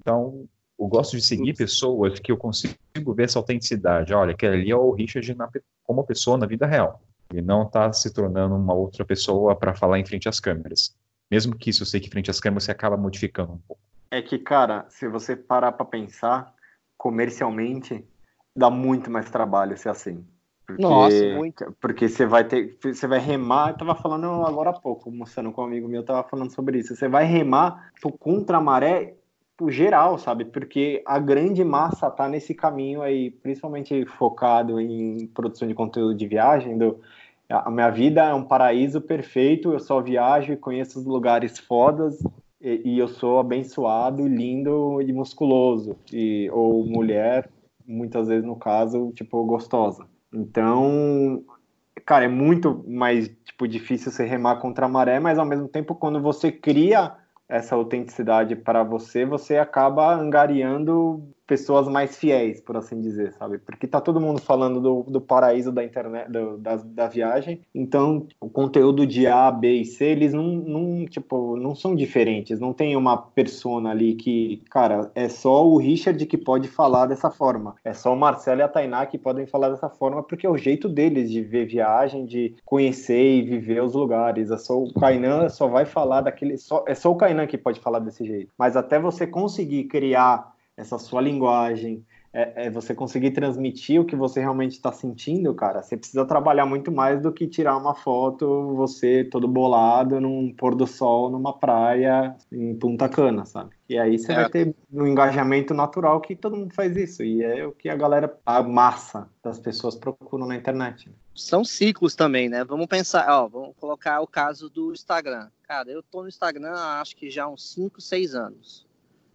Então, eu gosto de seguir pessoas que eu consigo ver essa autenticidade. Olha, aquele ali é o Richard na como pessoa na vida real. Ele não está se tornando uma outra pessoa para falar em frente às câmeras. Mesmo que isso eu sei que frente às câmeras você acaba modificando um pouco. É que, cara, se você parar pra pensar, comercialmente, dá muito mais trabalho ser assim. Porque, Nossa, muito. Porque você vai ter, você vai remar, eu tava falando agora há pouco, mostrando com um amigo meu, tava falando sobre isso. Você vai remar tipo, contra a maré pro geral, sabe? Porque a grande massa tá nesse caminho aí, principalmente focado em produção de conteúdo de viagem, do a minha vida é um paraíso perfeito, eu só viajo e conheço os lugares fodas e, e eu sou abençoado, lindo e musculoso, e, ou mulher, muitas vezes no caso, tipo, gostosa. Então, cara, é muito mais, tipo, difícil você remar contra a maré, mas ao mesmo tempo, quando você cria essa autenticidade para você, você acaba angariando pessoas mais fiéis, por assim dizer, sabe? Porque tá todo mundo falando do, do paraíso da internet, do, da, da viagem, então o conteúdo de A, B e C, eles não, não, tipo, não são diferentes, não tem uma persona ali que, cara, é só o Richard que pode falar dessa forma, é só o Marcelo e a Tainá que podem falar dessa forma, porque é o jeito deles de ver viagem, de conhecer e viver os lugares, é só o Kainan só vai falar daquele, só, é só o Kainan que pode falar desse jeito, mas até você conseguir criar essa sua linguagem, é, é você conseguir transmitir o que você realmente está sentindo, cara, você precisa trabalhar muito mais do que tirar uma foto, você todo bolado num pôr do sol numa praia em Punta Cana, sabe? E aí você É. vai ter um engajamento natural que todo mundo faz isso, e é o que a galera, a massa das pessoas procuram na internet. São ciclos também, né? Vamos pensar, ó, vamos colocar o caso do Instagram. Cara, eu tô no Instagram acho que já há uns 5, 6 anos.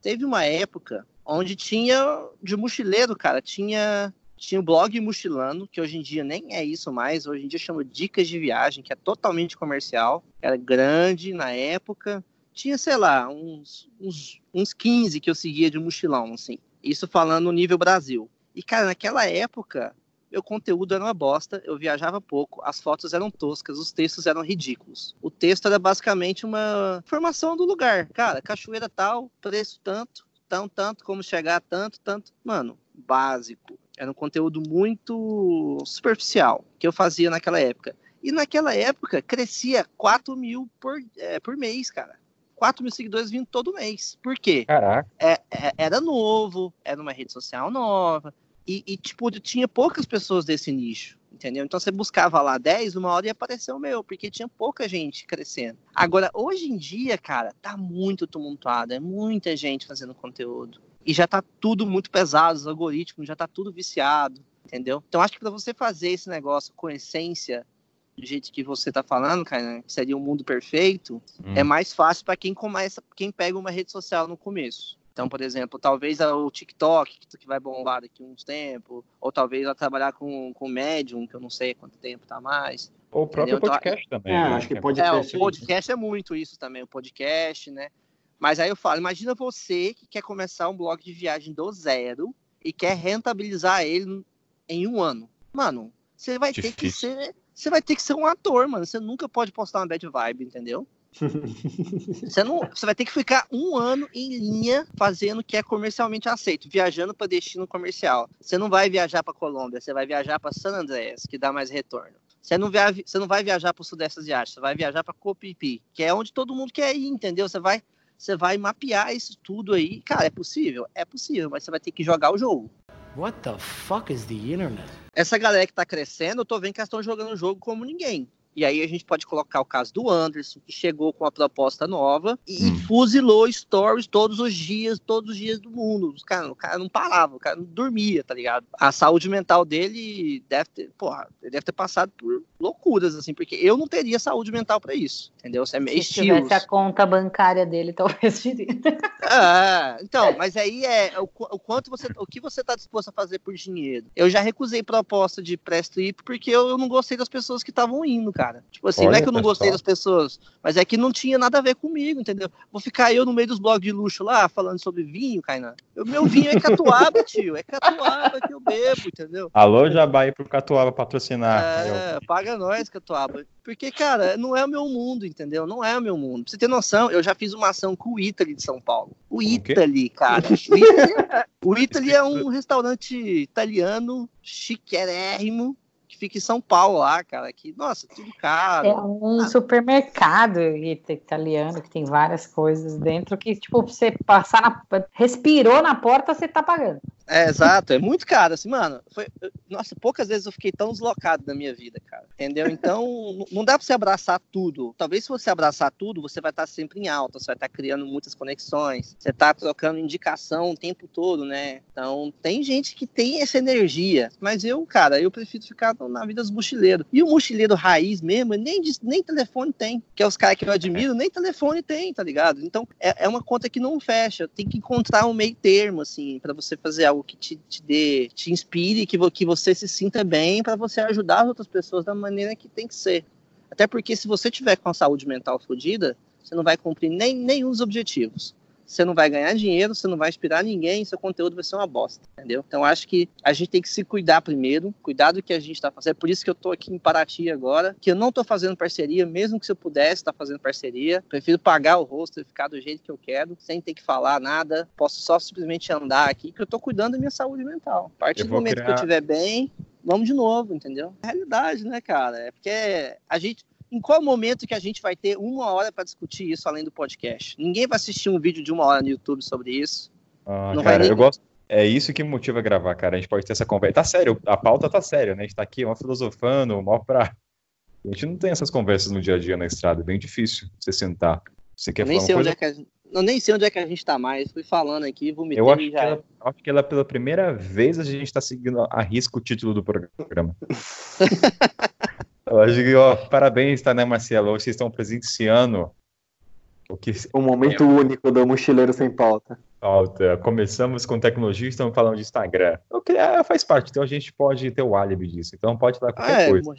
Teve uma época onde tinha de mochileiro, cara, tinha tinha o blog Mochilando, que hoje em dia nem é isso mais, hoje em dia chama Dicas de Viagem, que é totalmente comercial, era grande na época. Tinha, sei lá, uns, uns, uns 15 que eu seguia de mochilão, assim. Isso falando nível Brasil. E, cara, naquela época, meu conteúdo era uma bosta, eu viajava pouco, as fotos eram toscas, os textos eram ridículos. O texto era basicamente uma informação do lugar. Cara, cachoeira tal, preço tanto, tão tanto, como chegar tanto, tanto. Mano, básico. Era um conteúdo muito superficial que eu fazia naquela época. E naquela época crescia 4 mil por, é, por mês, cara. 4 mil seguidores vindo todo mês. Por quê? Caraca. É, é, era novo, era uma rede social nova. E, e, tipo, tinha poucas pessoas desse nicho, entendeu? Então você buscava lá 10, uma hora ia aparecer o meu, porque tinha pouca gente crescendo. Agora, hoje em dia, cara, tá muito tumultuado, é muita gente fazendo conteúdo. E já tá tudo muito pesado, os algoritmos já tá tudo viciado, entendeu? Então acho que para você fazer esse negócio com essência, do jeito que você tá falando, cara, que seria um mundo perfeito, hum. é mais fácil para quem começa, quem pega uma rede social no começo. Então, por exemplo, talvez o TikTok, que vai bombar daqui uns tempos, ou talvez ela trabalhar com, com Medium, que eu não sei quanto tempo tá mais. Ou o próprio entendeu? podcast então, também. É, né? acho que podcast. É, o podcast é muito isso também, o podcast, né? Mas aí eu falo, imagina você que quer começar um blog de viagem do zero e quer rentabilizar ele em um ano. Mano, você vai Difícil. ter que ser. Você vai ter que ser um ator, mano. Você nunca pode postar uma bad vibe, entendeu? Você, não, você vai ter que ficar um ano em linha fazendo o que é comercialmente aceito, viajando para destino comercial. Você não vai viajar para Colômbia, você vai viajar para San Andreas, que dá mais retorno. Você não, via, você não vai viajar para o Sudeste Asiático, você vai viajar para Copipi, que é onde todo mundo quer ir, entendeu? Você vai, você vai mapear isso tudo aí. Cara, é possível? É possível, mas você vai ter que jogar o jogo. What the fuck is the internet? Essa galera que tá crescendo, eu tô vendo que elas estão jogando o jogo como ninguém. E aí a gente pode colocar o caso do Anderson, que chegou com uma proposta nova e hum. fuzilou stories todos os dias, todos os dias do mundo. Os cara, o cara não parava, o cara não dormia, tá ligado? A saúde mental dele deve ter, porra, ele deve ter passado por loucuras, assim, porque eu não teria saúde mental para isso, entendeu? Isso é meio Se estilos. tivesse a conta bancária dele, talvez teria. Ah, então, mas aí é o, o, quanto você, o que você tá disposto a fazer por dinheiro. Eu já recusei proposta de press trip porque eu, eu não gostei das pessoas que estavam indo, cara cara. Tipo assim, Olha, não é que eu não gostei das pessoas, mas é que não tinha nada a ver comigo, entendeu? Vou ficar eu no meio dos blogs de luxo lá, falando sobre vinho, Kainan. O meu vinho é catuaba, tio. É catuaba que eu bebo, entendeu? Alô, Jabai pro Catuaba patrocinar. É, paga nós, Catuaba. Porque, cara, não é o meu mundo, entendeu? Não é o meu mundo. Pra você ter noção, eu já fiz uma ação com o Italy de São Paulo. O Italy, cara. O Italy, o Italy é um restaurante italiano chiquérrimo que fica em São Paulo lá, cara, que, nossa, tudo caro. É um ah. supermercado italiano que tem várias coisas dentro que, tipo, você passar na. respirou na porta, você tá pagando. É, exato, é muito caro, assim, mano. Foi, nossa, poucas vezes eu fiquei tão deslocado na minha vida, cara. Entendeu? Então, não dá pra você abraçar tudo. Talvez se você abraçar tudo, você vai estar sempre em alta, você vai estar criando muitas conexões, você tá trocando indicação o tempo todo, né? Então, tem gente que tem essa energia, mas eu, cara, eu prefiro ficar na vida dos mochileiros. E o mochileiro raiz mesmo, nem, nem telefone tem, que é os caras que eu admiro, nem telefone tem, tá ligado? Então, é, é uma conta que não fecha. Tem que encontrar um meio termo, assim, para você fazer algo que te, te dê, te inspire, que, que você se sinta bem para você ajudar as outras pessoas da maneira que tem que ser. Até porque se você tiver com a saúde mental fodida, você não vai cumprir nem nenhum dos objetivos você não vai ganhar dinheiro, você não vai inspirar ninguém, seu conteúdo vai ser uma bosta, entendeu? Então acho que a gente tem que se cuidar primeiro, cuidar do que a gente está fazendo. É por isso que eu estou aqui em Paraty agora, que eu não estou fazendo parceria, mesmo que se eu pudesse estar tá fazendo parceria, prefiro pagar o rosto e ficar do jeito que eu quero, sem ter que falar nada, posso só simplesmente andar aqui, que eu estou cuidando da minha saúde mental. A partir do momento criar... que eu estiver bem, vamos de novo, entendeu? É realidade, né, cara? É porque a gente em qual momento que a gente vai ter uma hora para discutir isso além do podcast? Ninguém vai assistir um vídeo de uma hora no YouTube sobre isso. Ah, não cara, vai nem... eu gosto. É isso que me motiva a gravar, cara. A gente pode ter essa conversa. Tá sério, a pauta tá séria, né? A gente tá aqui, uma filosofando, uma pra. A gente não tem essas conversas no dia a dia na estrada, é bem difícil você sentar. Você quer nem falar sei onde é que a. Eu nem sei onde é que a gente tá mais. Fui falando aqui, vomitei eu acho já. Que ela, acho que ela, pela primeira vez, a gente tá seguindo a risco o título do programa. Eu acho que, ó, parabéns, tá, né, Marcelo? Hoje vocês estão presenciando o que. Um momento é... único do Mochileiro Sem Pauta. Pauta. Começamos com tecnologia e estamos falando de Instagram. O que é, faz parte, então a gente pode ter o álibi disso. Então pode falar qualquer ah, é, coisa.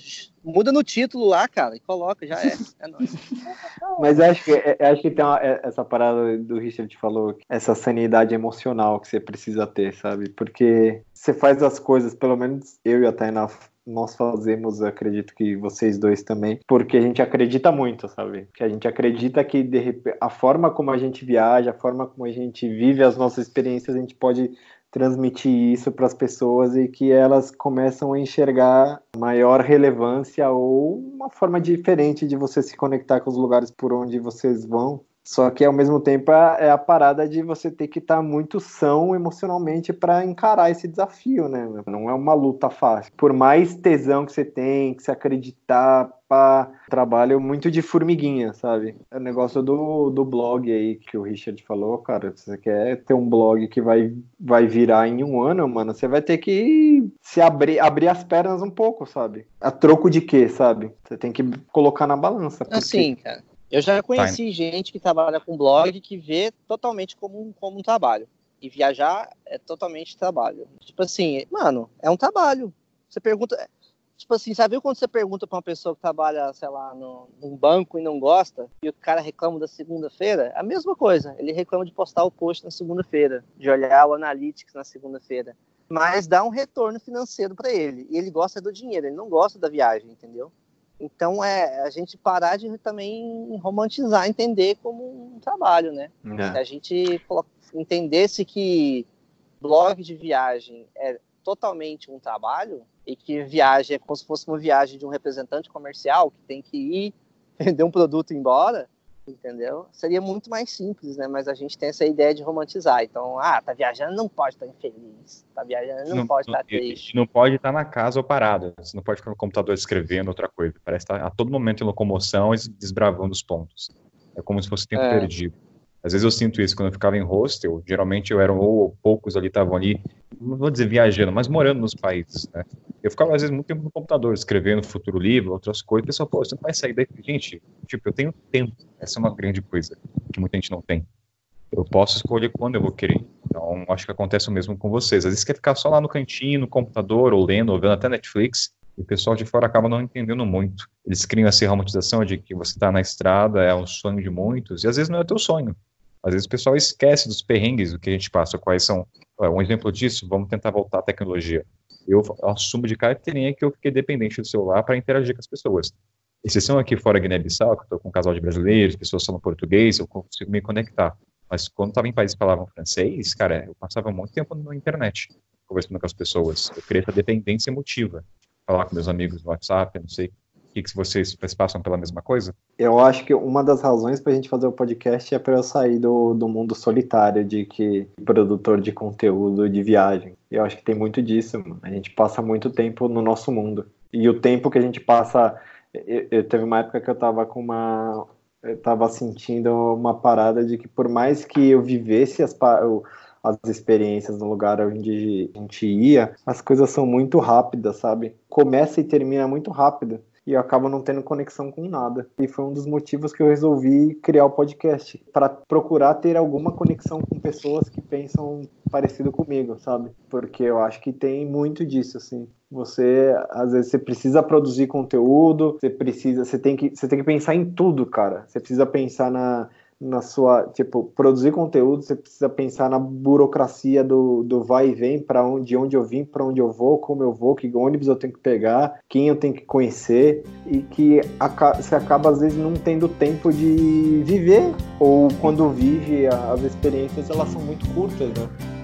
Muda no título lá, cara, e coloca, já é. É nóis. Mas acho que, é, acho que tem uma, é, essa parada do Richard falou, essa sanidade emocional que você precisa ter, sabe? Porque você faz as coisas, pelo menos eu e a Tainá nós fazemos, acredito que vocês dois também, porque a gente acredita muito, sabe? Que a gente acredita que de repente, a forma como a gente viaja, a forma como a gente vive as nossas experiências, a gente pode transmitir isso para as pessoas e que elas começam a enxergar maior relevância ou uma forma diferente de você se conectar com os lugares por onde vocês vão. Só que ao mesmo tempo é a parada de você ter que estar tá muito são emocionalmente para encarar esse desafio, né? Não é uma luta fácil. Por mais tesão que você tem, que você acreditar, pá, trabalho muito de formiguinha, sabe? É o negócio do, do blog aí que o Richard falou, cara. Se você quer ter um blog que vai, vai virar em um ano, mano, você vai ter que se abrir, abrir as pernas um pouco, sabe? A troco de quê, sabe? Você tem que colocar na balança. Porque... Assim, cara eu já conheci Time. gente que trabalha com blog que vê totalmente como um, como um trabalho. E viajar é totalmente trabalho. Tipo assim, mano, é um trabalho. Você pergunta. Tipo assim, sabe quando você pergunta para uma pessoa que trabalha, sei lá, no, num banco e não gosta, e o cara reclama da segunda-feira? A mesma coisa. Ele reclama de postar o post na segunda-feira, de olhar o Analytics na segunda-feira. Mas dá um retorno financeiro para ele. E ele gosta do dinheiro, ele não gosta da viagem, entendeu? Então é a gente parar de também romantizar, entender como um trabalho, né? É. Se a gente entendesse que blog de viagem é totalmente um trabalho e que viagem é como se fosse uma viagem de um representante comercial que tem que ir vender um produto e ir embora, entendeu? Seria muito mais simples, né? Mas a gente tem essa ideia de romantizar. Então, ah, tá viajando, não pode estar infeliz. Tá viajando, não, não pode estar triste. Não pode estar na casa ou parado. Você não pode ficar no computador escrevendo outra coisa. Parece estar a todo momento em locomoção e desbravando os pontos. É como se fosse tempo é. perdido. Às vezes eu sinto isso quando eu ficava em hostel. Geralmente eu era ou poucos ali estavam ali, não vou dizer viajando, mas morando nos países, né? Eu ficava às vezes muito tempo no computador, escrevendo futuro livro, outras coisas. O pessoal, pô, você não vai sair daí. Gente, tipo, eu tenho tempo. Essa é uma grande coisa que muita gente não tem. Eu posso escolher quando eu vou querer. Então, acho que acontece o mesmo com vocês. Às vezes quer ficar só lá no cantinho, no computador, ou lendo, ou vendo até Netflix, e o pessoal de fora acaba não entendendo muito. Eles criam essa romantização de que você está na estrada, é um sonho de muitos, e às vezes não é teu sonho. Às vezes o pessoal esquece dos perrengues do que a gente passa, quais são. Um exemplo disso, vamos tentar voltar à tecnologia. Eu assumo de carteirinha que eu fiquei dependente do celular para interagir com as pessoas. Exceção aqui fora Guiné-Bissau, que eu estou com um casal de brasileiros, pessoas falam português, eu consigo me conectar. Mas quando estava em países que falavam francês, cara, eu passava muito tempo na internet, conversando com as pessoas. Eu criei essa dependência emotiva. Falar com meus amigos no WhatsApp, não sei que, que vocês, vocês passam pela mesma coisa? Eu acho que uma das razões para a gente fazer o podcast é para eu sair do, do mundo solitário de que produtor de conteúdo de viagem. Eu acho que tem muito disso. Mano. A gente passa muito tempo no nosso mundo. E o tempo que a gente passa. Eu, eu teve uma época que eu estava com uma. Eu estava sentindo uma parada de que por mais que eu vivesse as, as experiências no lugar onde a gente ia, as coisas são muito rápidas, sabe? Começa e termina muito rápido e eu acabo não tendo conexão com nada. E foi um dos motivos que eu resolvi criar o podcast, para procurar ter alguma conexão com pessoas que pensam parecido comigo, sabe? Porque eu acho que tem muito disso, assim. Você, às vezes, você precisa produzir conteúdo, você precisa, você tem que, você tem que pensar em tudo, cara. Você precisa pensar na na sua, tipo, produzir conteúdo, você precisa pensar na burocracia do, do vai e vem, para onde, de onde eu vim, para onde eu vou, como eu vou, que ônibus eu tenho que pegar, quem eu tenho que conhecer, e que você acaba às vezes não tendo tempo de viver, ou quando vive, as experiências elas são muito curtas, né?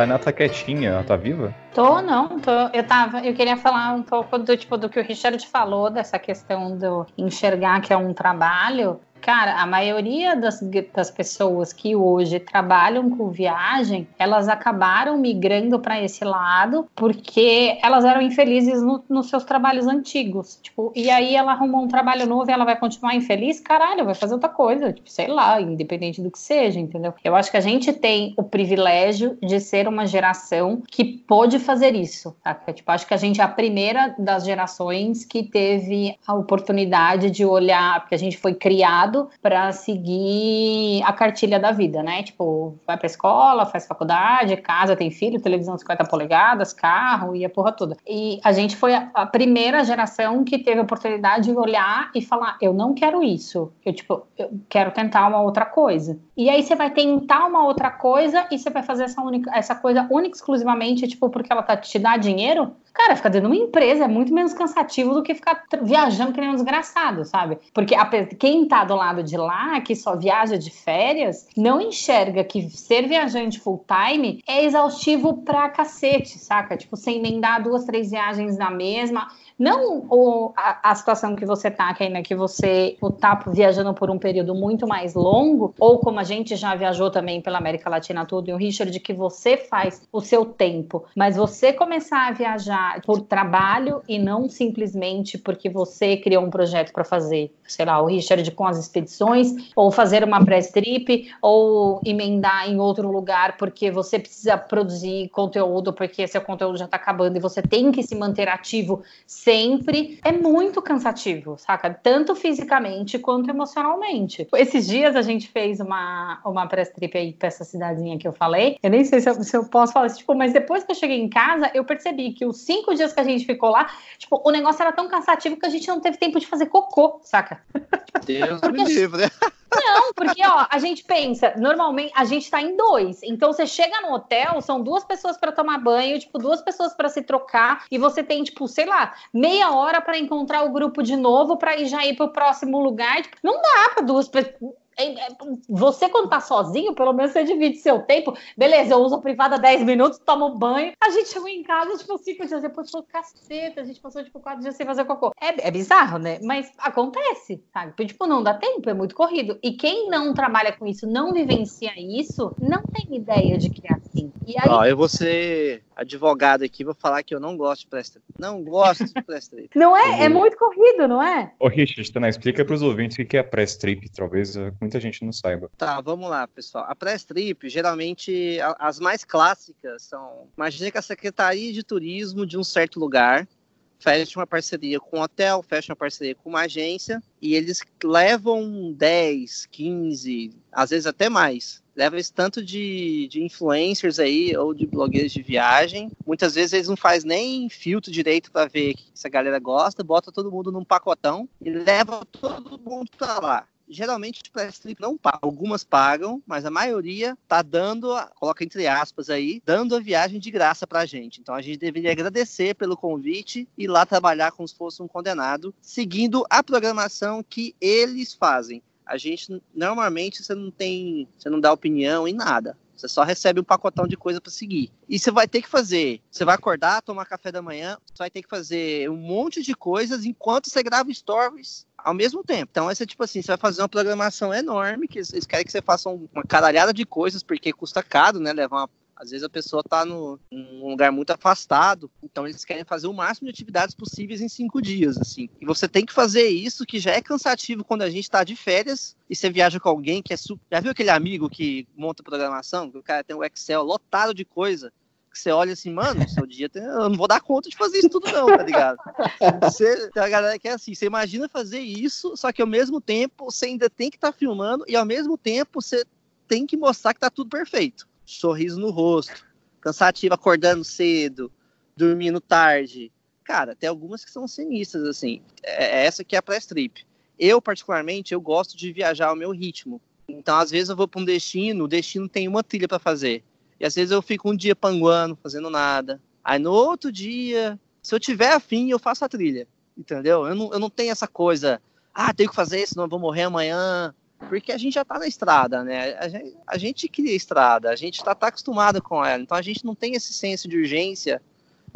Tainá tá quietinha, ela tá viva? Tô, não, tô. Eu tava, eu queria falar um pouco do tipo do que o Richard falou, dessa questão do enxergar que é um trabalho. Cara, a maioria das, das pessoas que hoje trabalham com viagem, elas acabaram migrando para esse lado porque elas eram infelizes no, nos seus trabalhos antigos. Tipo, e aí ela arrumou um trabalho novo e ela vai continuar infeliz? Caralho, vai fazer outra coisa. Tipo, sei lá, independente do que seja, entendeu? Eu acho que a gente tem o privilégio de ser uma geração que pôde fazer isso. Tá? Tipo, acho que a gente é a primeira das gerações que teve a oportunidade de olhar, porque a gente foi criado para seguir a cartilha da vida, né? Tipo, vai para escola, faz faculdade, casa, tem filho, televisão 50 polegadas, carro e a porra toda. E a gente foi a, a primeira geração que teve a oportunidade de olhar e falar: eu não quero isso, eu, tipo, eu quero tentar uma outra coisa. E aí você vai tentar uma outra coisa e você vai fazer essa, única, essa coisa única exclusivamente, tipo, porque ela tá te dá dinheiro? Cara, ficar dentro de uma empresa é muito menos cansativo do que ficar viajando que nem um desgraçado, sabe? Porque a, quem tá do lado de lá, que só viaja de férias, não enxerga que ser viajante full time é exaustivo pra cacete, saca? Tipo, sem emendar duas, três viagens na mesma. Não o, a, a, situação que você tá, que ainda que você tá viajando por um período muito mais longo, ou como a gente já viajou também pela América Latina tudo, e o Richard, que você faz o seu tempo, mas você começar a viajar por trabalho e não simplesmente porque você criou um projeto para fazer, sei lá, o Richard com as expedições, ou fazer uma press trip, ou emendar em outro lugar porque você precisa produzir conteúdo, porque seu conteúdo já tá acabando e você tem que se manter ativo sempre é muito cansativo, saca? Tanto fisicamente quanto emocionalmente. Esses dias a gente fez uma, uma press trip aí pra essa cidadezinha que eu falei. Eu nem sei se eu, se eu posso falar isso, tipo, mas depois que eu cheguei em casa, eu percebi que os cinco dias que a gente ficou lá, tipo, o negócio era tão cansativo que a gente não teve tempo de fazer cocô, saca? Deus me livre, né? Não, porque ó, a gente pensa, normalmente a gente tá em dois. Então você chega no hotel, são duas pessoas para tomar banho, tipo, duas pessoas para se trocar, e você tem, tipo, sei lá, meia hora para encontrar o grupo de novo para ir já ir pro próximo lugar. Tipo, não dá para duas pessoas você, quando tá sozinho, pelo menos você divide seu tempo. Beleza, eu uso a privada 10 minutos, tomo banho. A gente chegou em casa, tipo, cinco dias depois, falou, caceta, a gente passou, tipo, quatro dias sem fazer cocô. É, é bizarro, né? Mas acontece, sabe? Tipo, não dá tempo, é muito corrido. E quem não trabalha com isso, não vivencia isso, não tem ideia de que é assim. E aí... Ó, eu vou ser advogado aqui, vou falar que eu não gosto de presta. Não gosto de presta. não é? É muito corrido, não é? Ô, Richard, Tana, explica para os ouvintes o que é press trip, talvez muita gente não saiba. Tá, vamos lá, pessoal. A press trip, geralmente, as mais clássicas são. Imagina que a Secretaria de Turismo de um certo lugar fecha uma parceria com um hotel, fecha uma parceria com uma agência e eles levam 10, 15, às vezes até mais. Leva esse tanto de, de influencers aí ou de blogueiros de viagem. Muitas vezes eles não fazem nem filtro direito para ver se a galera gosta, bota todo mundo num pacotão e leva todo mundo para lá geralmente o press trip não paga. Algumas pagam, mas a maioria tá dando, coloca entre aspas aí, dando a viagem de graça pra gente. Então a gente deveria agradecer pelo convite e lá trabalhar como se fosse um condenado, seguindo a programação que eles fazem. A gente normalmente você não tem, você não dá opinião em nada. Você só recebe um pacotão de coisa para seguir. E você vai ter que fazer. Você vai acordar, tomar café da manhã, você vai ter que fazer um monte de coisas enquanto você grava stories ao mesmo tempo. Então, essa tipo assim, você vai fazer uma programação enorme, que eles querem que você faça uma caralhada de coisas, porque custa caro, né? Levar uma às vezes a pessoa está num lugar muito afastado, então eles querem fazer o máximo de atividades possíveis em cinco dias, assim. E você tem que fazer isso, que já é cansativo quando a gente está de férias e você viaja com alguém que é super... Já viu aquele amigo que monta programação? Que o cara tem um Excel lotado de coisa que você olha assim, mano, seu dia tem... eu não vou dar conta de fazer isso tudo, não, tá ligado? Você, tem uma galera que é assim, você imagina fazer isso, só que ao mesmo tempo você ainda tem que estar tá filmando e ao mesmo tempo você tem que mostrar que tá tudo perfeito. Sorriso no rosto, cansativo acordando cedo, dormindo tarde. Cara, tem algumas que são sinistras, assim. É, é essa que é a press trip. Eu, particularmente, eu gosto de viajar ao meu ritmo. Então, às vezes eu vou para um destino, o destino tem uma trilha para fazer. E às vezes eu fico um dia panguando, fazendo nada. Aí no outro dia, se eu tiver afim, eu faço a trilha. Entendeu? Eu não, eu não tenho essa coisa, ah, tenho que fazer isso, não vou morrer amanhã. Porque a gente já tá na estrada, né? A gente, a gente cria estrada, a gente tá, tá acostumado com ela. Então a gente não tem esse senso de urgência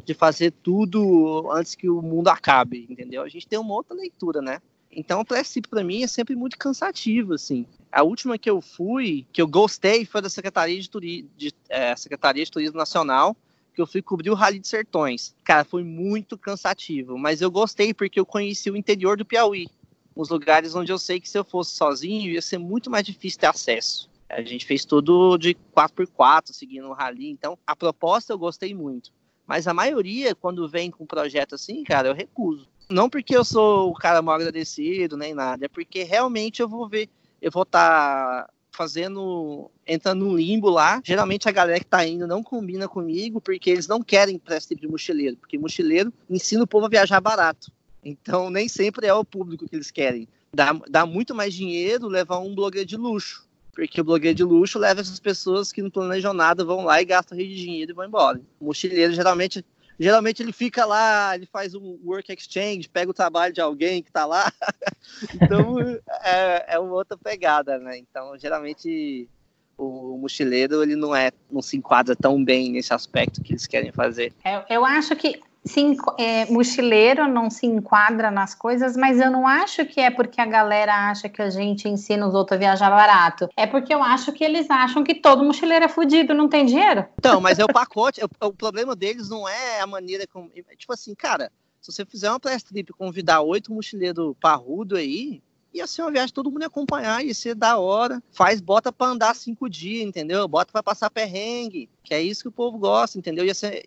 de fazer tudo antes que o mundo acabe, entendeu? A gente tem uma outra leitura, né? Então o princípio para mim é sempre muito cansativo, assim. A última que eu fui, que eu gostei, foi da Secretaria de, Turi de, é, Secretaria de Turismo Nacional, que eu fui cobrir o Rally de Sertões. Cara, foi muito cansativo, mas eu gostei porque eu conheci o interior do Piauí, uns lugares onde eu sei que se eu fosse sozinho ia ser muito mais difícil ter acesso. A gente fez tudo de 4x4, seguindo o rally, então a proposta eu gostei muito. Mas a maioria, quando vem com um projeto assim, cara, eu recuso. Não porque eu sou o cara mal agradecido, nem nada, é porque realmente eu vou ver, eu vou estar tá fazendo, entrando num limbo lá. Geralmente a galera que tá indo não combina comigo, porque eles não querem esse tipo de mochileiro, porque mochileiro ensina o povo a viajar barato. Então nem sempre é o público que eles querem. Dá, dá muito mais dinheiro levar um blogueiro de luxo. Porque o blogueiro de luxo leva essas pessoas que não planejam nada, vão lá e gastam rio de dinheiro e vão embora. O mochileiro geralmente Geralmente ele fica lá, ele faz um work exchange, pega o trabalho de alguém que tá lá. então é, é uma outra pegada, né? Então, geralmente o mochileiro ele não é não se enquadra tão bem nesse aspecto que eles querem fazer. Eu, eu acho que sim, é, mochileiro não se enquadra nas coisas, mas eu não acho que é porque a galera acha que a gente ensina os outros a viajar barato. É porque eu acho que eles acham que todo mochileiro é fudido, não tem dinheiro. Então, mas é o pacote. é, o problema deles não é a maneira como. Tipo assim, cara, se você fizer uma press trip convidar oito mochileiros parrudo aí, ia ser uma viagem todo mundo ia acompanhar, ia ser da hora. Faz, bota pra andar cinco dias, entendeu? Bota pra passar perrengue, que é isso que o povo gosta, entendeu? Ia ser...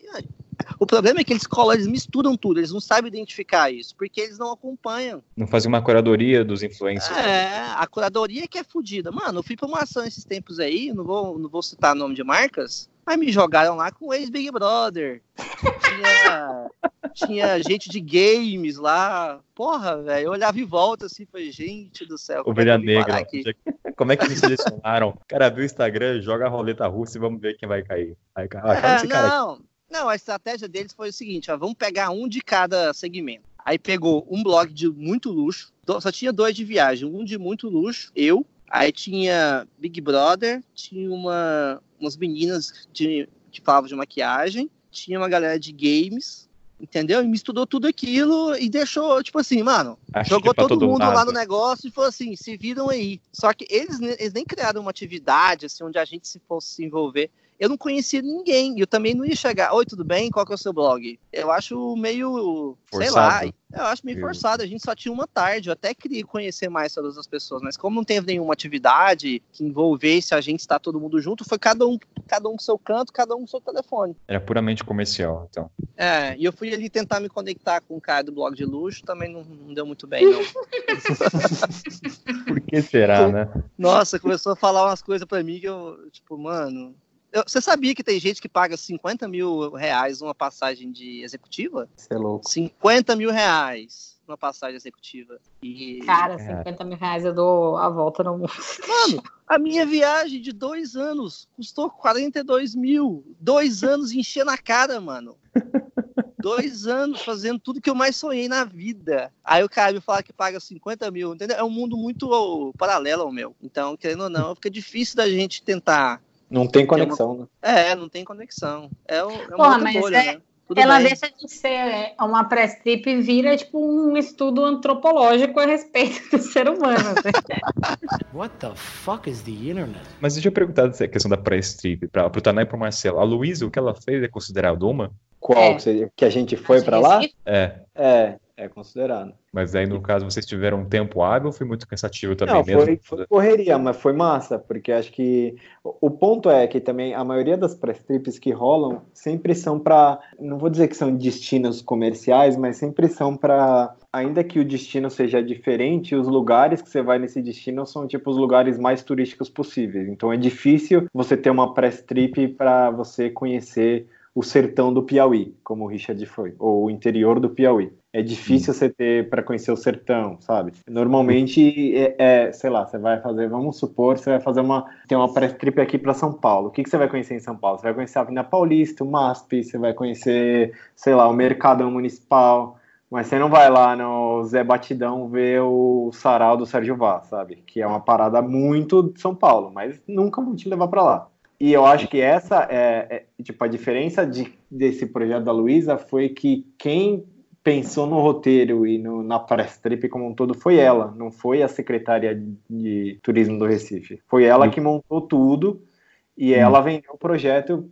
O problema é que eles colam, eles misturam tudo, eles não sabem identificar isso, porque eles não acompanham. Não fazem uma curadoria dos influencers. É, a curadoria que é fodida. Mano, eu fui pra uma ação esses tempos aí, não vou, não vou citar nome de marcas, mas me jogaram lá com o ex-Big Brother. Tinha, tinha gente de games lá. Porra, velho. Eu olhava em volta assim, falei, gente do céu. Ovelha é negra. Como é que me selecionaram? O cara viu o Instagram, joga a roleta russa e vamos ver quem vai cair. Aí, ah, é, não, não, a estratégia deles foi o seguinte: ó, vamos pegar um de cada segmento. Aí pegou um blog de muito luxo, só tinha dois de viagem, um de muito luxo, eu, Aí tinha Big Brother, tinha uma, umas meninas de, de falavam de maquiagem, tinha uma galera de games, entendeu? E misturou tudo aquilo e deixou, tipo assim, mano, Acho jogou todo, todo, mundo lá no negócio e falou assim, se viram aí. Só que eles, eles nem criaram uma atividade, assim, onde a gente se fosse se envolver eu não conhecia ninguém. Eu também não ia chegar. Oi, tudo bem? Qual que é o seu blog? Eu acho meio. Forçado. Sei lá. Eu acho meio forçado. A gente só tinha uma tarde. Eu até queria conhecer mais todas as pessoas, mas como não teve nenhuma atividade que envolvesse a gente estar todo mundo junto, foi cada um, cada um com seu canto, cada um com seu telefone. Era puramente comercial, então. É, e eu fui ali tentar me conectar com o cara do blog de luxo, também não, não deu muito bem, não. Por que será, né? Nossa, começou a falar umas coisas pra mim que eu, tipo, mano, você sabia que tem gente que paga 50 mil reais uma passagem de executiva? Você é louco. 50 mil reais uma passagem executiva. E... Cara, 50 mil reais eu dou a volta no mundo. Mano, a minha viagem de dois anos custou 42 mil. Dois anos encher na cara, mano. dois anos fazendo tudo que eu mais sonhei na vida. Aí o cara me fala que paga 50 mil, entendeu? É um mundo muito paralelo ao meu. Então, querendo ou não, fica difícil da gente tentar não tem conexão, uma... né? É, não tem conexão. É, o, é uma Pô, bolha, é... né? Tudo ela bem. deixa de ser é, uma press trip e vira tipo um estudo antropológico a respeito do ser humano. Né? What the fuck is the internet? Mas deixa eu perguntar a questão da press trip para o Tanay e para o Marcelo. A Luísa, o que ela fez é considerado uma? Qual? É. Que a gente foi para lá? É. É, é considerado. Mas aí, no caso, vocês tiveram um tempo hábil ou foi muito cansativo também Não, mesmo? Foi, foi correria, mas foi massa, porque acho que o ponto é que também a maioria das press trips que rolam sempre são para, não vou dizer que são destinos comerciais, mas sempre são para, ainda que o destino seja diferente, os lugares que você vai nesse destino são tipo os lugares mais turísticos possíveis. Então é difícil você ter uma press trip para você conhecer o sertão do Piauí, como o Richard foi, ou o interior do Piauí. É difícil você ter para conhecer o sertão, sabe? Normalmente é, é, sei lá, você vai fazer, vamos supor, você vai fazer uma tem uma pré-trip aqui para São Paulo. O que, que você vai conhecer em São Paulo? Você vai conhecer a Avenida Paulista, o MASP, você vai conhecer, sei lá, o Mercadão Municipal, mas você não vai lá no Zé Batidão ver o sarau do Sérgio Vaz, sabe? Que é uma parada muito de São Paulo, mas nunca vou te levar para lá. E eu acho que essa é, é tipo a diferença de, desse projeto da Luísa foi que quem pensou no roteiro e no, na press trip como um todo foi ela, não foi a secretária de turismo do Recife. Foi ela que montou tudo e hum. ela vendeu o projeto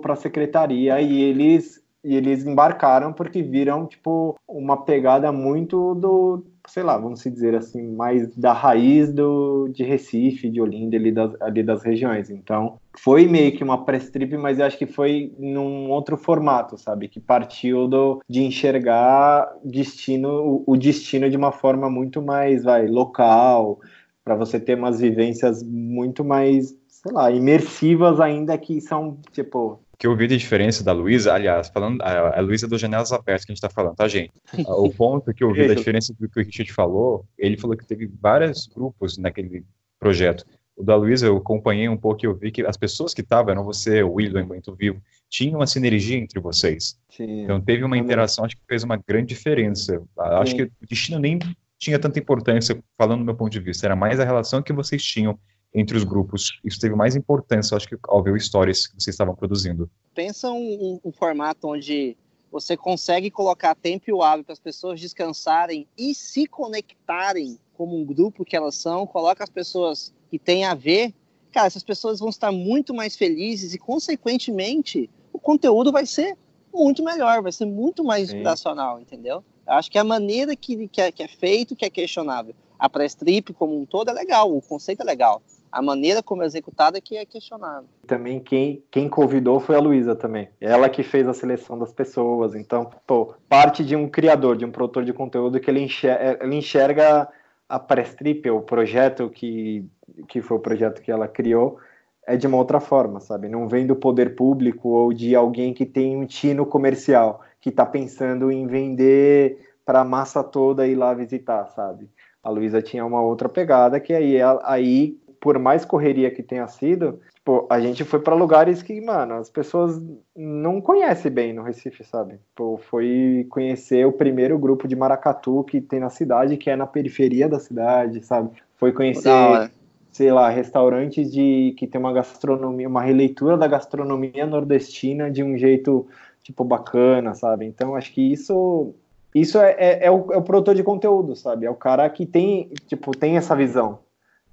para a secretaria e eles e eles embarcaram porque viram tipo uma pegada muito do sei lá, vamos dizer assim, mais da raiz do, de Recife, de Olinda, ali das, ali das regiões. Então, foi meio que uma press trip, mas eu acho que foi num outro formato, sabe? Que partiu do, de enxergar destino, o, o destino de uma forma muito mais, vai, local, para você ter umas vivências muito mais, sei lá, imersivas ainda que são, tipo, que eu vi de diferença da Luísa, aliás, falando, a, a Luísa do Janelas Abertas que a gente está falando, tá, gente? O ponto que eu vi da diferença do que o Richard falou, ele falou que teve vários grupos naquele projeto. O da Luísa eu acompanhei um pouco e eu vi que as pessoas que estavam, eram você, o William, muito vivo, tinham uma sinergia entre vocês. Sim. Então teve uma interação, acho que fez uma grande diferença. Acho Sim. que o destino nem tinha tanta importância, falando do meu ponto de vista, era mais a relação que vocês tinham entre os grupos. Isso teve mais importância, acho que, ao ver o stories que vocês estavam produzindo. pensa um, um- formato onde você consegue colocar tempo e o hábito para as pessoas descansarem e se conectarem como um grupo que elas são, coloca as pessoas que têm a ver, cara, essas pessoas vão estar muito mais felizes e, consequentemente, o conteúdo vai ser muito melhor, vai ser muito mais Sim. inspiracional, entendeu? Eu acho que a maneira que, que, é, que é feito que é questionável. A press trip como um todo é legal, o conceito é legal. A maneira como é executada é que é questionável. Também quem, quem convidou foi a Luísa também. Ela que fez a seleção das pessoas. Então, pô, parte de um criador, de um produtor de conteúdo que ele enxerga, ele enxerga a press trip, o projeto que, que foi o projeto que ela criou, é de uma outra forma, sabe? Não vem do poder público ou de alguém que tem um tino comercial, que está pensando em vender para a massa toda ir lá visitar, sabe? A Luísa tinha uma outra pegada que aí, aí por mais correria que tenha sido, tipo, a gente foi para lugares que, mano, as pessoas não conhecem bem no Recife, sabe? Pô, foi conhecer o primeiro grupo de maracatu que tem na cidade, que é na periferia da cidade, sabe? Foi conhecer hora. sei lá, restaurantes de que tem uma gastronomia, uma releitura da gastronomia nordestina de um jeito tipo bacana, sabe? Então acho que isso isso é, é, é o, é o produtor de conteúdo, sabe? É o cara que tem tipo tem essa visão.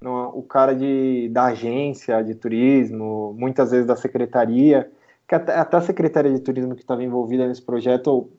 Não, é o cara de, da agência de turismo, muitas vezes da secretaria, que até, até a secretaria de turismo que estava envolvida nesse projeto,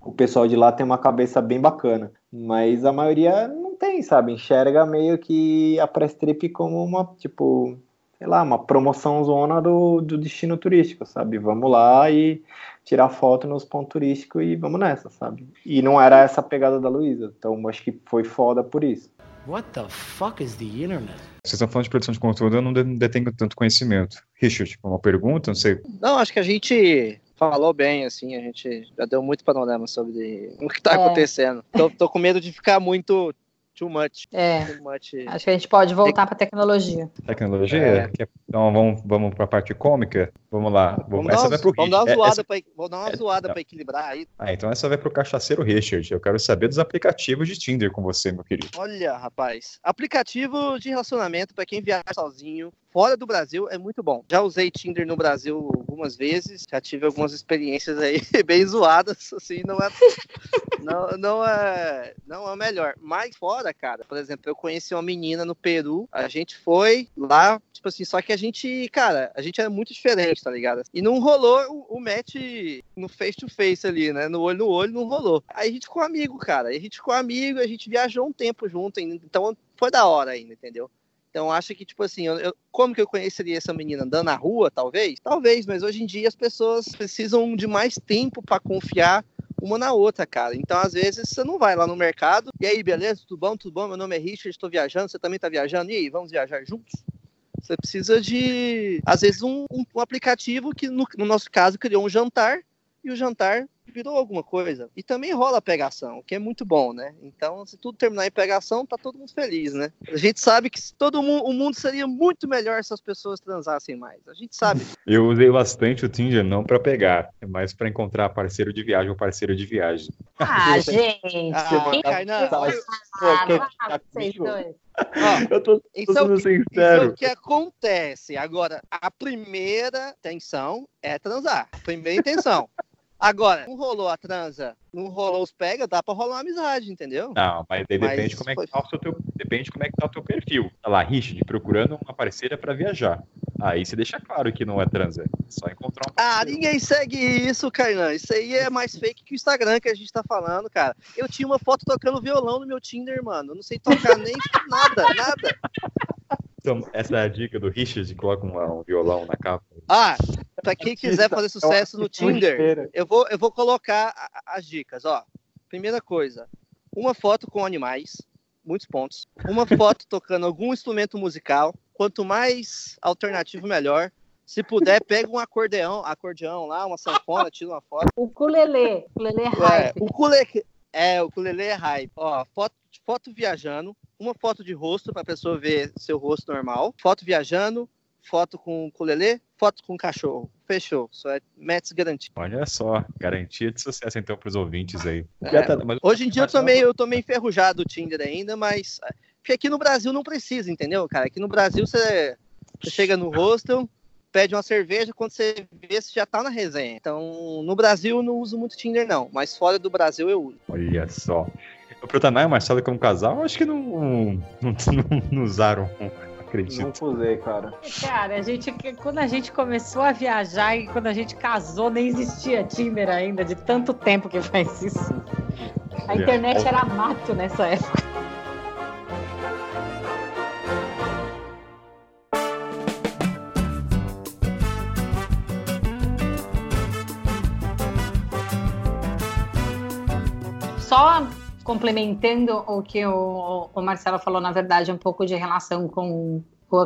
o pessoal de lá tem uma cabeça bem bacana, mas a maioria não tem, sabe? Enxerga meio que a press trip como uma, tipo, sei lá, uma promoção zona do, do destino turístico, sabe? Vamos lá e tirar foto nos pontos turísticos e vamos nessa, sabe? E não era essa a pegada da Luísa, então acho que foi foda por isso. What the fuck is the internet? Vocês estão falando de produção de conteúdo, eu não de- não detenho tanto conhecimento. Richard, uma pergunta, não sei. Não, acho que a gente falou bem, assim, a gente já deu muito panorama sobre o que tá É. acontecendo. Tô, tô com medo de ficar muito too much. É, Too much. acho que a gente pode voltar para tecnologia. Tecnologia? É. Então vamos, vamos para a parte cômica? Vamos lá. Vamos, essa vai pro vamos dar uma zoada, essa- pra, dar uma é, zoada pra equilibrar aí. Ah, então essa vai pro cachaceiro Richard. Eu quero saber dos aplicativos de Tinder com você, meu querido. Olha, rapaz, aplicativo de relacionamento pra quem viaja sozinho fora do Brasil é muito bom. Já usei Tinder no Brasil algumas vezes, já tive algumas experiências aí bem zoadas, assim, não é não, não é não é o melhor. Mas fora, cara, por exemplo, eu conheci uma menina no Peru, a gente foi lá, tipo assim, só que a gente, cara, a gente era muito diferente, tá ligado? E não rolou o, o match no face to face ali, né? No olho no olho não rolou. Aí a gente ficou amigo, cara. Aí a gente ficou amigo, a gente viajou um tempo junto, então foi da hora ainda, entendeu? Então acho que, tipo assim, eu- eu- como que eu conheceria essa menina andando na rua, talvez? Talvez, mas hoje em dia as pessoas precisam de mais tempo pra confiar uma na outra, cara. Então, às vezes, você não vai lá no mercado, e aí, beleza, tudo bom, tudo bom? Meu nome é Richard, estou viajando, você também tá viajando, e aí, vamos viajar juntos? Você precisa de, às vezes, um, um- um aplicativo que, no, no nosso caso, criou um jantar, e o jantar virou alguma coisa. E também rola pegação, o que é muito bom, né? Então, se tudo terminar em pegação, tá todo mundo feliz, né? A gente sabe que todo mundo, o mundo seria muito melhor se as pessoas transassem mais. A gente sabe. Eu usei bastante o Tinder não para pegar, mas para encontrar parceiro de viagem ou parceiro de viagem. Ah, gente. Ah, quem Ah, vocês dois. ó, Eu tô, isso é o que- Isso é sincero. o que acontece. Agora, a primeira intenção é transar. Primeira intenção. Agora, não rolou a transa, não rolou os pega, dá pra rolar uma amizade, entendeu? Não, mas daí depende de como é que tá o seu teu, depende de como é que tá o teu perfil. Tá lá, Richard, procurando uma parceira para viajar. Aí você deixa claro que não é transa, é só encontrar um Ah, ninguém segue isso, Kainan. Isso aí é mais fake que o Instagram que a gente tá falando, cara. Eu tinha uma foto tocando violão no meu Tinder, mano. Eu não sei tocar nem nada, nada. Então, essa é a dica do Richard, coloca um, um violão na capa. Ah, pra quem quiser fazer sucesso no Tinder, eu vou, eu vou colocar as dicas, ó. Primeira coisa, uma foto com animais, muitos pontos. Uma foto tocando algum instrumento musical. Quanto mais alternativo, melhor. Se puder, pega um acordeão, acordeão lá, uma sanfona, tira uma foto. O ukulele. Ukulele é É, hype. o ukulele, é, o ukulele é hype. Ó, foto, foto viajando, uma foto de rosto para a pessoa ver seu rosto normal, foto viajando, foto com ukulele, foto com cachorro. Fechou. Só é Mets garantido. Olha só, garantia de sucesso então para os ouvintes aí. É, mas, hoje em dia eu tô, meio, eu tô meio enferrujado o Tinder ainda, mas. Porque aqui no Brasil não precisa, entendeu, cara? Aqui no Brasil você, você chega no hostel, pede uma cerveja, quando você vê, você já tá na resenha. Então, no Brasil eu não uso muito Tinder, não. Mas fora do Brasil eu uso. Olha só. O Protanai e o Marcelo como casal, acho que não, não, não, não usaram acredito. Não usei, cara. Cara, a gente, quando a gente começou a viajar e quando a gente casou, nem existia Tinder ainda, de tanto tempo que faz isso. A internet era mato nessa época. Só complementando o que o, o, Marcelo falou, na verdade, um pouco de relação com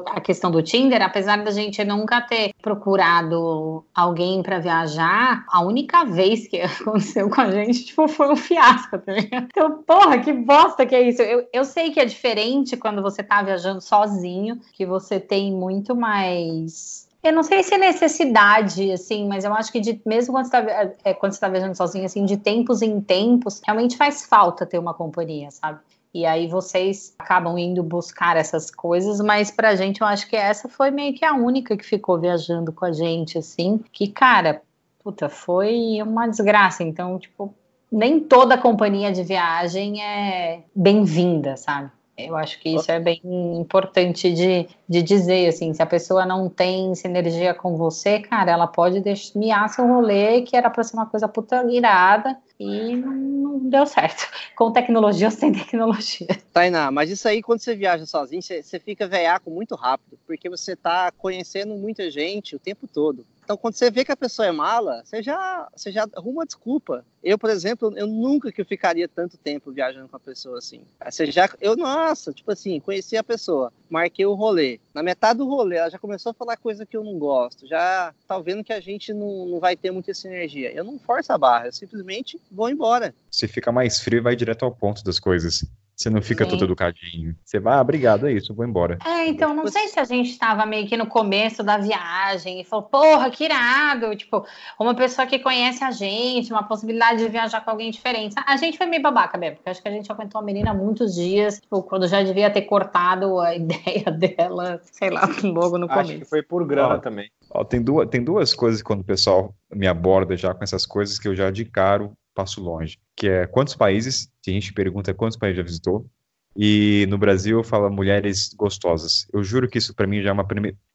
a questão do Tinder, apesar da gente nunca ter procurado alguém para viajar, a única vez que aconteceu com a gente tipo, foi um fiasco. Tá então, porra, que bosta que é isso. Eu, eu sei que é diferente quando você tá viajando sozinho, que você tem muito mais eu não sei se é necessidade, assim, mas eu acho que de, mesmo quando você está é, você tá viajando sozinho, assim, de tempos em tempos, realmente faz falta ter uma companhia, sabe? E aí vocês acabam indo buscar essas coisas, mas pra gente eu acho que essa foi meio que a única que ficou viajando com a gente, assim, que, cara, puta, foi uma desgraça. Então, tipo, nem toda companhia de viagem é bem-vinda, sabe? Eu acho que isso é bem importante de, de dizer, assim, se a pessoa não tem sinergia com você, cara, ela pode miar seu rolê, que era pra ser uma coisa puta irada, e não deu certo. Com tecnologia ou sem tecnologia. Tainá, mas isso aí, quando você viaja sozinho, você, você fica veiaco muito rápido, porque você tá conhecendo muita gente o tempo todo. Então, quando você vê que a pessoa é mala, você já, você já arruma desculpa. Eu, por exemplo, eu nunca que eu ficaria tanto tempo viajando com a pessoa assim. Você já, eu, nossa, tipo assim, conheci a pessoa, marquei o rolê. Na metade do rolê, ela já começou a falar coisa que eu não gosto. Já tá vendo que a gente não, não vai ter muita sinergia. Eu não forço a barra, eu simplesmente vou embora. Se fica mais frio, vai direto ao ponto das coisas. Você não fica Sim. todo educadinho. Você vai, ah, obrigado, é isso, vou embora. É, então, não sei se a gente estava meio que no começo da viagem e falou, porra, que irado. Tipo, uma pessoa que conhece a gente, uma possibilidade de viajar com alguém diferente. A gente foi meio babaca mesmo, porque acho que a gente aguentou a menina muitos dias, tipo, quando já devia ter cortado a ideia dela, sei lá, logo no começo. Acho que foi por grana ó, também. Ó, tem, duas, tem duas coisas quando o pessoal me aborda já com essas coisas que eu já de caro passo longe, que é quantos países, a gente pergunta quantos países já visitou, e no Brasil fala mulheres gostosas. Eu juro que isso para mim já é uma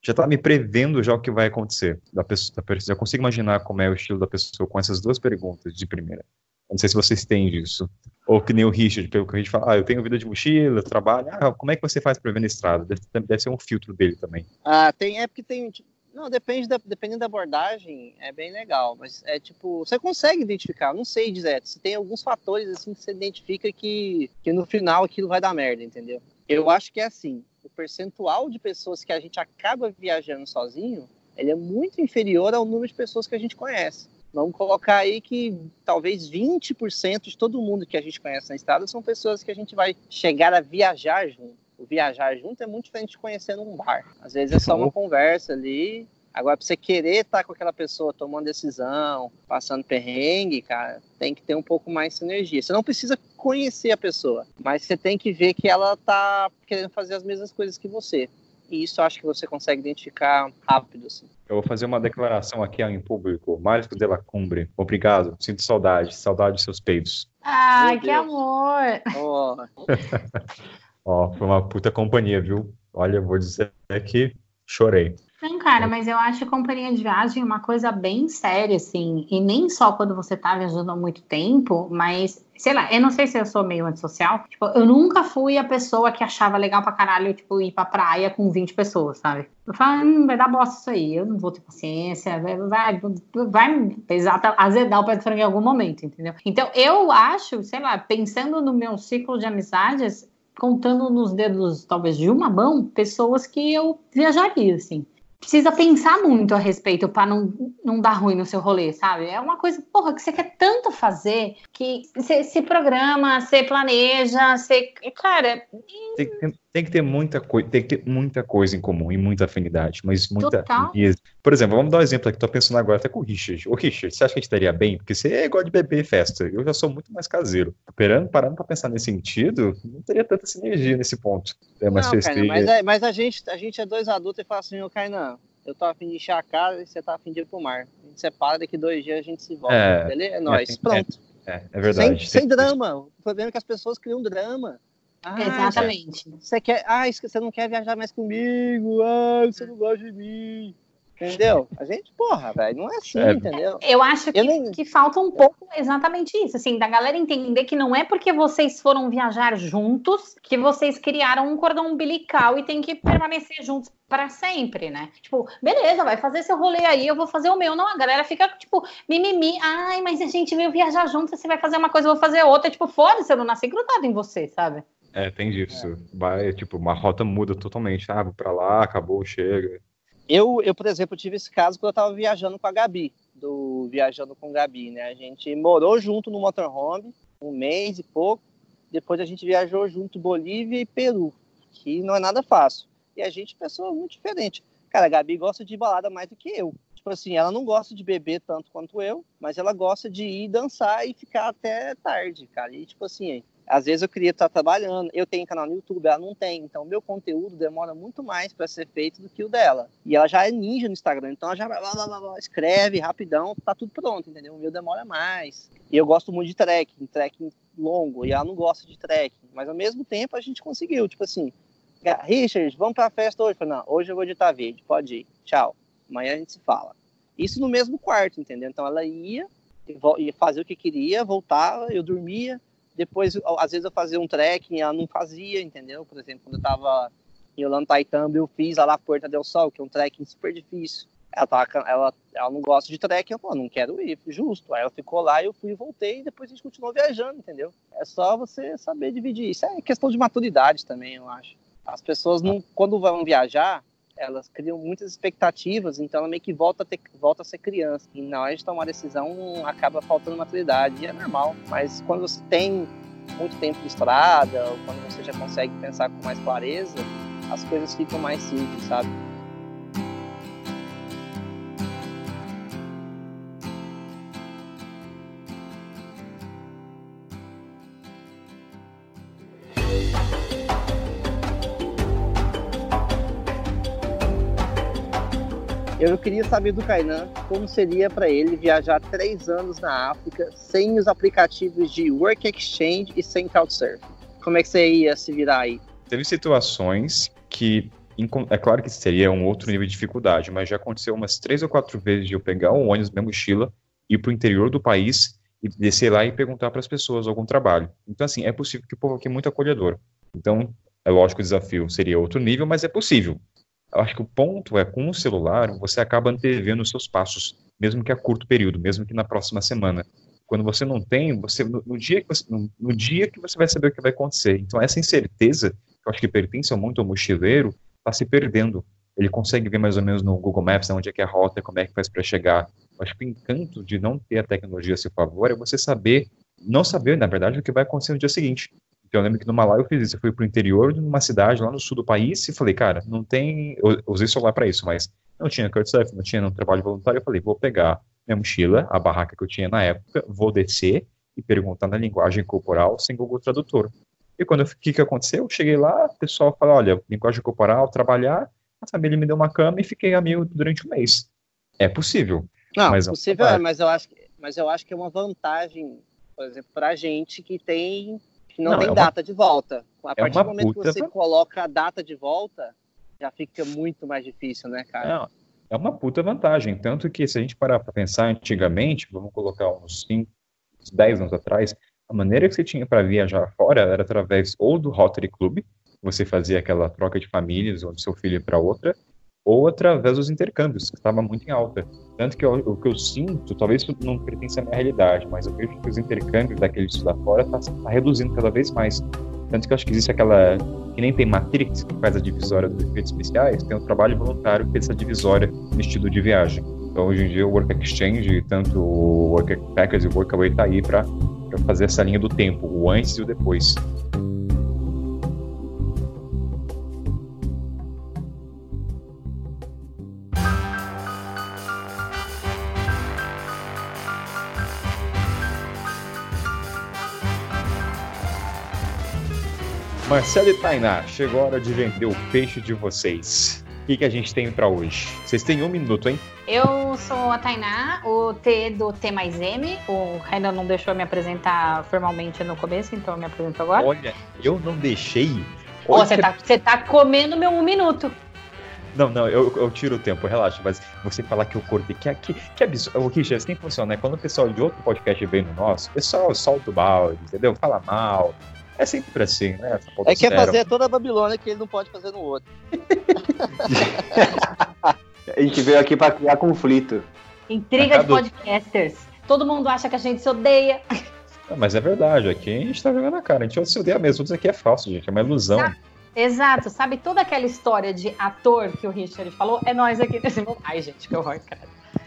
já tá me prevendo já o que vai acontecer. Da pessoa, da pessoa, já consigo imaginar como é o estilo da pessoa com essas duas perguntas de primeira. Não sei se vocês têm disso. Ou que nem o Richard, pelo que a gente fala, ah, eu tenho vida de mochila, trabalho. Ah, como é que você faz para ver na estrada? Deve, deve, ser um filtro dele também. Ah, tem, é porque tem, tipo, não, depende da, dependendo da abordagem, é bem legal, mas é tipo, você consegue identificar, não sei dizer, se tem alguns fatores assim que você identifica que, que no final aquilo vai dar merda, entendeu? Eu acho que é assim, o percentual de pessoas que a gente acaba viajando sozinho, ele é muito inferior ao número de pessoas que a gente conhece. Vamos colocar aí que talvez 20% de todo mundo que a gente conhece na estrada são pessoas que a gente vai chegar a viajar junto o viajar junto é muito diferente de conhecer num bar. Às vezes é só uma conversa ali. Agora, pra você querer estar com aquela pessoa tomando decisão, passando perrengue, cara, tem que ter um pouco mais de sinergia. Você não precisa conhecer a pessoa, mas você tem que ver que ela tá querendo fazer as mesmas coisas que você. E isso eu acho que você consegue identificar rápido, assim. Eu vou fazer uma declaração aqui em público. Mário de la Cumbre, obrigado. Sinto saudade, saudade dos seus peitos. Ai, que amor! Oh. Ó, foi uma puta companhia, viu? Olha, vou dizer que chorei. Não, cara, mas eu acho companhia de viagem uma coisa bem séria, assim. E nem só quando você tá viajando há muito tempo, mas, sei lá, eu não sei se eu sou meio antissocial. Tipo, eu nunca fui a pessoa que achava legal pra caralho, tipo, ir pra praia com 20 pessoas, sabe? Eu falo, hum, vai dar bosta isso aí, eu não vou ter paciência, vai, vai, vai exata, azedar o pé de frango em algum momento, entendeu? Então, eu acho, sei lá, pensando no meu ciclo de amizades, contando nos dedos, talvez de uma mão, pessoas que eu viajaria, assim. precisa pensar muito a respeito para não, não dar ruim no seu rolê, sabe? É uma coisa, porra, que você quer tanto fazer que você se programa, você planeja, você. Cara. Tem, tem, tem que ter muita coisa, tem que ter muita coisa em comum e muita afinidade, mas muita. Total. Por exemplo, vamos dar um exemplo aqui, tô pensando agora até com o Richard. Ô, Richard, você acha que a gente estaria bem? Porque você é igual de beber e festa. Eu já sou muito mais caseiro. Parando, parando pra pensar nesse sentido, não teria tanta sinergia nesse ponto. É mais não, Kainan, mas, é, mas a, gente, a gente é dois adultos e fala assim, ô Kainan, eu tô afim de encher a casa e você tá afim de ir pro mar. A gente separa, daqui dois dias a gente se volta. É, beleza? É nóis. É, Pronto. É, é verdade. Sem, sem drama. O problema é que as pessoas criam drama. Ah, Exatamente. Você quer, ah, você não quer viajar mais comigo, ah, você não gosta de mim. Entendeu? A gente, porra, velho, não é assim, é. entendeu? Eu acho que, eu nem... que falta um pouco exatamente isso, assim, da galera entender que não é porque vocês foram viajar juntos que vocês criaram um cordão umbilical e tem que permanecer juntos para sempre, né? Tipo, beleza, vai fazer seu rolê aí, eu vou fazer o meu. Não, a galera fica, tipo, mimimi, ai, mas a gente veio viajar junto, você vai fazer uma coisa, eu vou fazer outra. Tipo, foda-se, eu não nasci grudado em você, sabe? É, tem disso. É. Vai, tipo, uma rota muda totalmente. Ah, vou pra lá, acabou, chega. Eu, eu, por exemplo, tive esse caso quando eu tava viajando com a Gabi, do Viajando com Gabi, né? A gente morou junto no motorhome, um mês e pouco. Depois a gente viajou junto Bolívia e Peru, que não é nada fácil. E a gente, pessoa muito diferente. Cara, a Gabi gosta de balada mais do que eu. Tipo assim, ela não gosta de beber tanto quanto eu, mas ela gosta de ir dançar e ficar até tarde, cara. E tipo assim, às vezes eu queria estar trabalhando, eu tenho canal no YouTube, ela não tem, então meu conteúdo demora muito mais para ser feito do que o dela. E ela já é ninja no Instagram, então ela já blá, blá, blá, escreve rapidão, tá tudo pronto, entendeu? O meu demora mais. E eu gosto muito de trekking, trekking longo, e ela não gosta de trekking, mas ao mesmo tempo a gente conseguiu, tipo assim, Richard, vamos para a festa hoje? Falei, não, hoje eu vou editar vídeo, pode ir, tchau, amanhã a gente se fala. Isso no mesmo quarto, entendeu? Então ela ia, ia fazer o que queria, voltava, eu dormia, depois, às vezes eu fazia um trekking, ela não fazia, entendeu? Por exemplo, quando eu tava em Olantaitamba, eu fiz lá a Porta del Sol, que é um trekking super difícil. Ela, tava, ela, ela não gosta de trekking, eu falei, não quero ir, justo. Aí ela ficou lá, eu fui e voltei, e depois a gente continuou viajando, entendeu? É só você saber dividir. Isso é questão de maturidade também, eu acho. As pessoas, não, quando vão viajar, elas criam muitas expectativas, então ela meio que volta a, ter, volta a ser criança. E na hora de tomar decisão, acaba faltando maturidade, e é normal. Mas quando você tem muito tempo de estrada, ou quando você já consegue pensar com mais clareza, as coisas ficam mais simples, sabe? Eu queria saber do Kainan como seria para ele viajar três anos na África sem os aplicativos de Work Exchange e sem Couchsurfing. Como é que você ia se virar aí? Teve situações que é claro que seria um outro nível de dificuldade, mas já aconteceu umas três ou quatro vezes de eu pegar um ônibus, minha mochila, ir para o interior do país e descer lá e perguntar para as pessoas algum trabalho. Então, assim, é possível que o povo aqui é muito acolhedor. Então, é lógico que o desafio seria outro nível, mas é possível. Eu acho que o ponto é, com o celular, você acaba antevendo os seus passos, mesmo que a curto período, mesmo que na próxima semana. Quando você não tem, você no, no dia, que você, no, no, dia que você vai saber o que vai acontecer. Então, essa incerteza, que eu acho que pertence muito ao mochileiro, está se perdendo. Ele consegue ver mais ou menos no Google Maps onde é que é a rota, como é que faz para chegar. Eu acho que o encanto de não ter a tecnologia a seu favor é você saber, não saber, na verdade, o que vai acontecer no dia seguinte. Eu lembro que no Malai eu fiz isso. Eu fui para o interior de uma cidade lá no sul do país e falei, cara, não tem. Eu usei celular para isso, mas não tinha Couchsurfing, não tinha um trabalho voluntário. Eu falei, vou pegar minha mochila, a barraca que eu tinha na época, vou descer e perguntar na linguagem corporal sem Google Tradutor. E quando o que, que aconteceu? Eu cheguei lá, o pessoal falou: olha, linguagem corporal, trabalhar. A família me deu uma cama e fiquei amigo durante um mês. É possível. Não, mas possível é, mas eu acho que, mas eu acho que é uma vantagem, por exemplo, para a gente que tem não, não tem é uma... data de volta. A é partir do momento que você coloca a data de volta, já fica muito mais difícil, né, cara? é uma puta vantagem. Tanto que se a gente parar para pensar antigamente, vamos colocar uns 5, 10 anos atrás, a maneira que você tinha para viajar fora era através ou do Rotary Club, você fazia aquela troca de famílias, onde seu filho para outra, ou através dos intercâmbios, que estava muito em alta. Tanto que o que eu sinto, talvez isso não pertence à minha realidade, mas eu vejo que os intercâmbios daqueles lá fora está tá reduzindo cada vez mais. Tanto que eu acho que existe aquela. Que nem tem Matrix, que faz a divisória dos efeitos especiais, tem um trabalho voluntário que fez essa divisória no estilo de viagem. Então, hoje em dia, o Work Exchange, tanto o Work Packers e o Workaway, está aí para fazer essa linha do tempo, o antes e o depois. Marcelo e Tainá, chegou a hora de vender o peixe de vocês. O que, que a gente tem para hoje? Vocês têm um minuto, hein? Eu sou a Tainá, o T do T mais M. O ainda não deixou me apresentar formalmente no começo, então eu me apresento agora. Olha, eu não deixei. Ô, Você tá, você tá comendo meu um minuto. Não, não, eu, eu tiro o tempo, relaxa. Mas você falar que eu cortei, que, que, que absurdo. O Richard, assim funciona, né? Quando o pessoal de outro podcast vem no nosso, o pessoal solta o balde, entendeu? Fala mal. É sempre assim, né? É que é fazer toda a Babilônia que ele não pode fazer no outro. a gente veio aqui para criar conflito. Intriga de podcasters. Todo mundo acha que a gente se odeia. mas é verdade, aqui a gente tá jogando a cara, a gente se odeia mesmo. Tudo aqui é falso, gente, é uma ilusão. Ah, exato, sabe toda aquela história de ator que o Richard falou? É nós aqui nesse momento. Ai, gente, que horror, cara.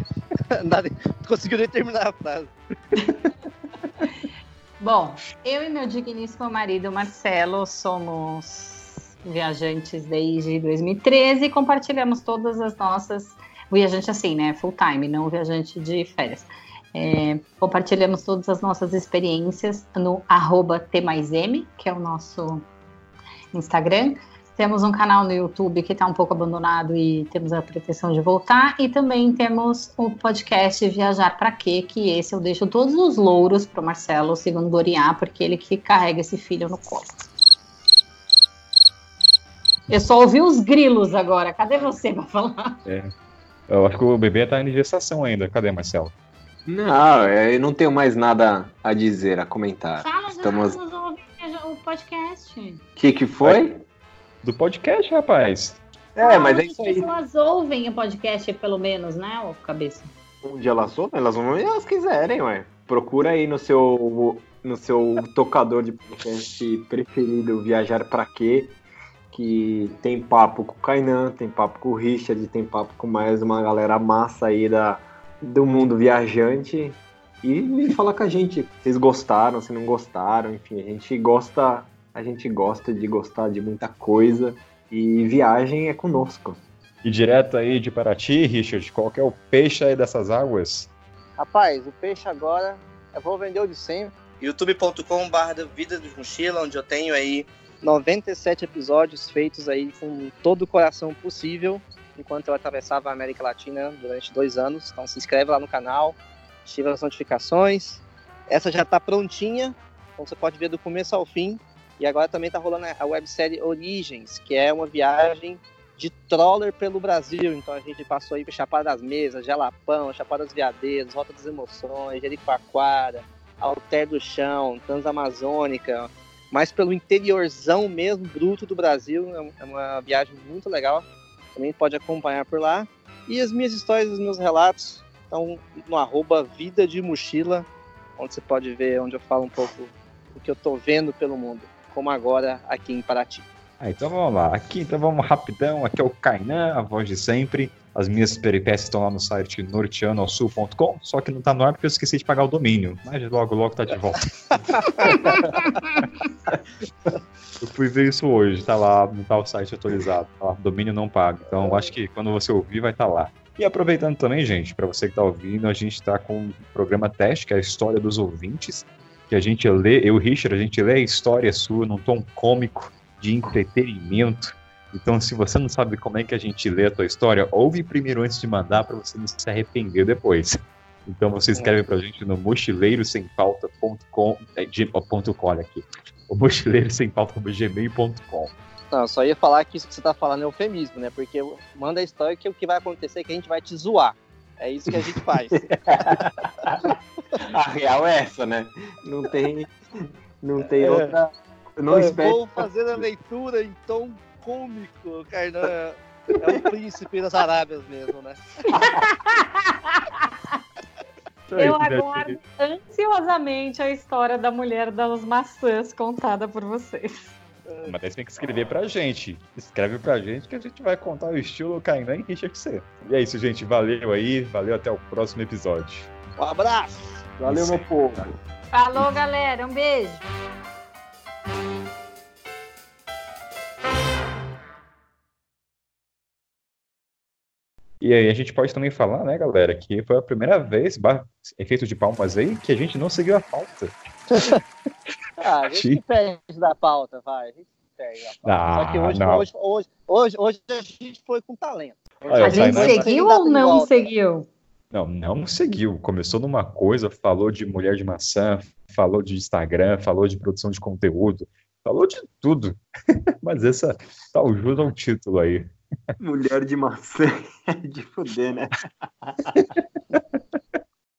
Nada, conseguiu nem terminar a frase. Bom, eu e meu digníssimo marido Marcelo somos viajantes desde 2013 e compartilhamos todas as nossas. Viajante assim, né? Full time, não viajante de férias. É, compartilhamos todas as nossas experiências no arroba T que é o nosso Instagram. Temos um canal no YouTube que está um pouco abandonado e temos a pretensão de voltar. E também temos o podcast Viajar para Quê, que esse eu deixo todos os louros para o Marcelo, segundo Goriá, porque ele que carrega esse filho no colo. Eu só ouvi os grilos agora. Cadê você para falar? É. Eu acho que o bebê está em gestação ainda. Cadê, Marcelo? Não, eu não tenho mais nada a dizer, a comentar. Fala, Estamos... o podcast. O que, que foi? Do podcast, rapaz. É, mas é isso aí. Elas ouvem o podcast, pelo menos, né, ô cabeça? Onde elas ouvem, elas vão elas quiserem, ué. Procura aí no seu, no seu tocador de podcast preferido, Viajar Pra Quê? Que tem papo com o Kainan, tem papo com o Richard, tem papo com mais uma galera massa aí da, do mundo viajante. E me fala com a gente, vocês gostaram, se não gostaram, enfim, a gente gosta a gente gosta de gostar de muita coisa e viagem é conosco. E direto aí de Paraty, Richard, qual que é o peixe aí dessas águas? Rapaz, o peixe agora, eu vou vender o de sempre. youtube.com.br Vida de Mochila, onde eu tenho aí 97 episódios feitos aí com todo o coração possível, enquanto eu atravessava a América Latina durante dois anos. Então se inscreve lá no canal, ativa as notificações. Essa já está prontinha, então você pode ver do começo ao fim. E agora também está rolando a websérie Origens, que é uma viagem de troller pelo Brasil. Então a gente passou aí por Chapada das Mesas, Jalapão, Chapada das Veadeiras, Rota das Emoções, Jericoacoara, Alter do Chão, Transamazônica, mais pelo interiorzão mesmo, bruto do Brasil. É, é uma viagem muito legal. Também pode acompanhar por lá. E as minhas histórias, os meus relatos estão no arroba Vida de Mochila, onde você pode ver, onde eu falo um pouco o que eu estou vendo pelo mundo como agora aqui em Paraty. Ah, então vamos lá. Aqui então vamos rapidão. Aqui é o Kainan, a voz de sempre. As minhas peripécias estão lá no site norteanosul.com, só que não está no ar porque eu esqueci de pagar o domínio. Mas logo, logo tá de volta. eu fui ver isso hoje, tá lá, não tá o site atualizado. Tá lá, domínio não paga. Então acho que quando você ouvir vai estar tá lá. E aproveitando também, gente, para você que está ouvindo, a gente está com um programa teste, que é a história dos ouvintes que a gente lê, eu e o Richard, a gente lê a história sua num tom cômico de entretenimento. Então, se você não sabe como é que a gente lê a tua história, ouve primeiro antes de mandar para você não se arrepender depois. Então você escreve pra gente no mochileirosempauta.com, é, ponto aqui, o mochileirosempauta.gmail.com. Não, só ia falar que isso que você tá falando é eufemismo, né? Porque manda a história que o que vai acontecer é que a gente vai te zoar. É isso que a gente faz. a real é essa, né? Não tem, não tem é. outra. Não eu Vou fazer a leitura em tom cômico, Kainan. É, é o príncipe das Arábias mesmo, né? Eu aguardo ansiosamente a história da mulher das maçãs contada por vocês. Mas daí você tem que escrever pra gente. Escreve pra gente que a gente vai contar o estilo Kainan e Richard C. E é isso, gente. Valeu aí. Valeu até o próximo episódio. Um abraço. Valeu, Isso. meu povo. Falou, galera. Um beijo. E aí a gente pode também falar, né, galera, que foi a primeira vez, efeito de palmas aí, que a gente não seguiu a pauta. Ah, a gente perde da pauta, vai. A gente se perde da pauta. Ah, Só que hoje, não. hoje, hoje, hoje, hoje a gente foi com talento. Olha, A o gente seguiu ou não seguiu? Não, não seguiu. Começou numa coisa, falou de mulher de maçã, falou de Instagram, falou de produção de conteúdo, falou de tudo. Mas essa tá ajuda ao título aí. Mulher de maçã. É de fuder, né?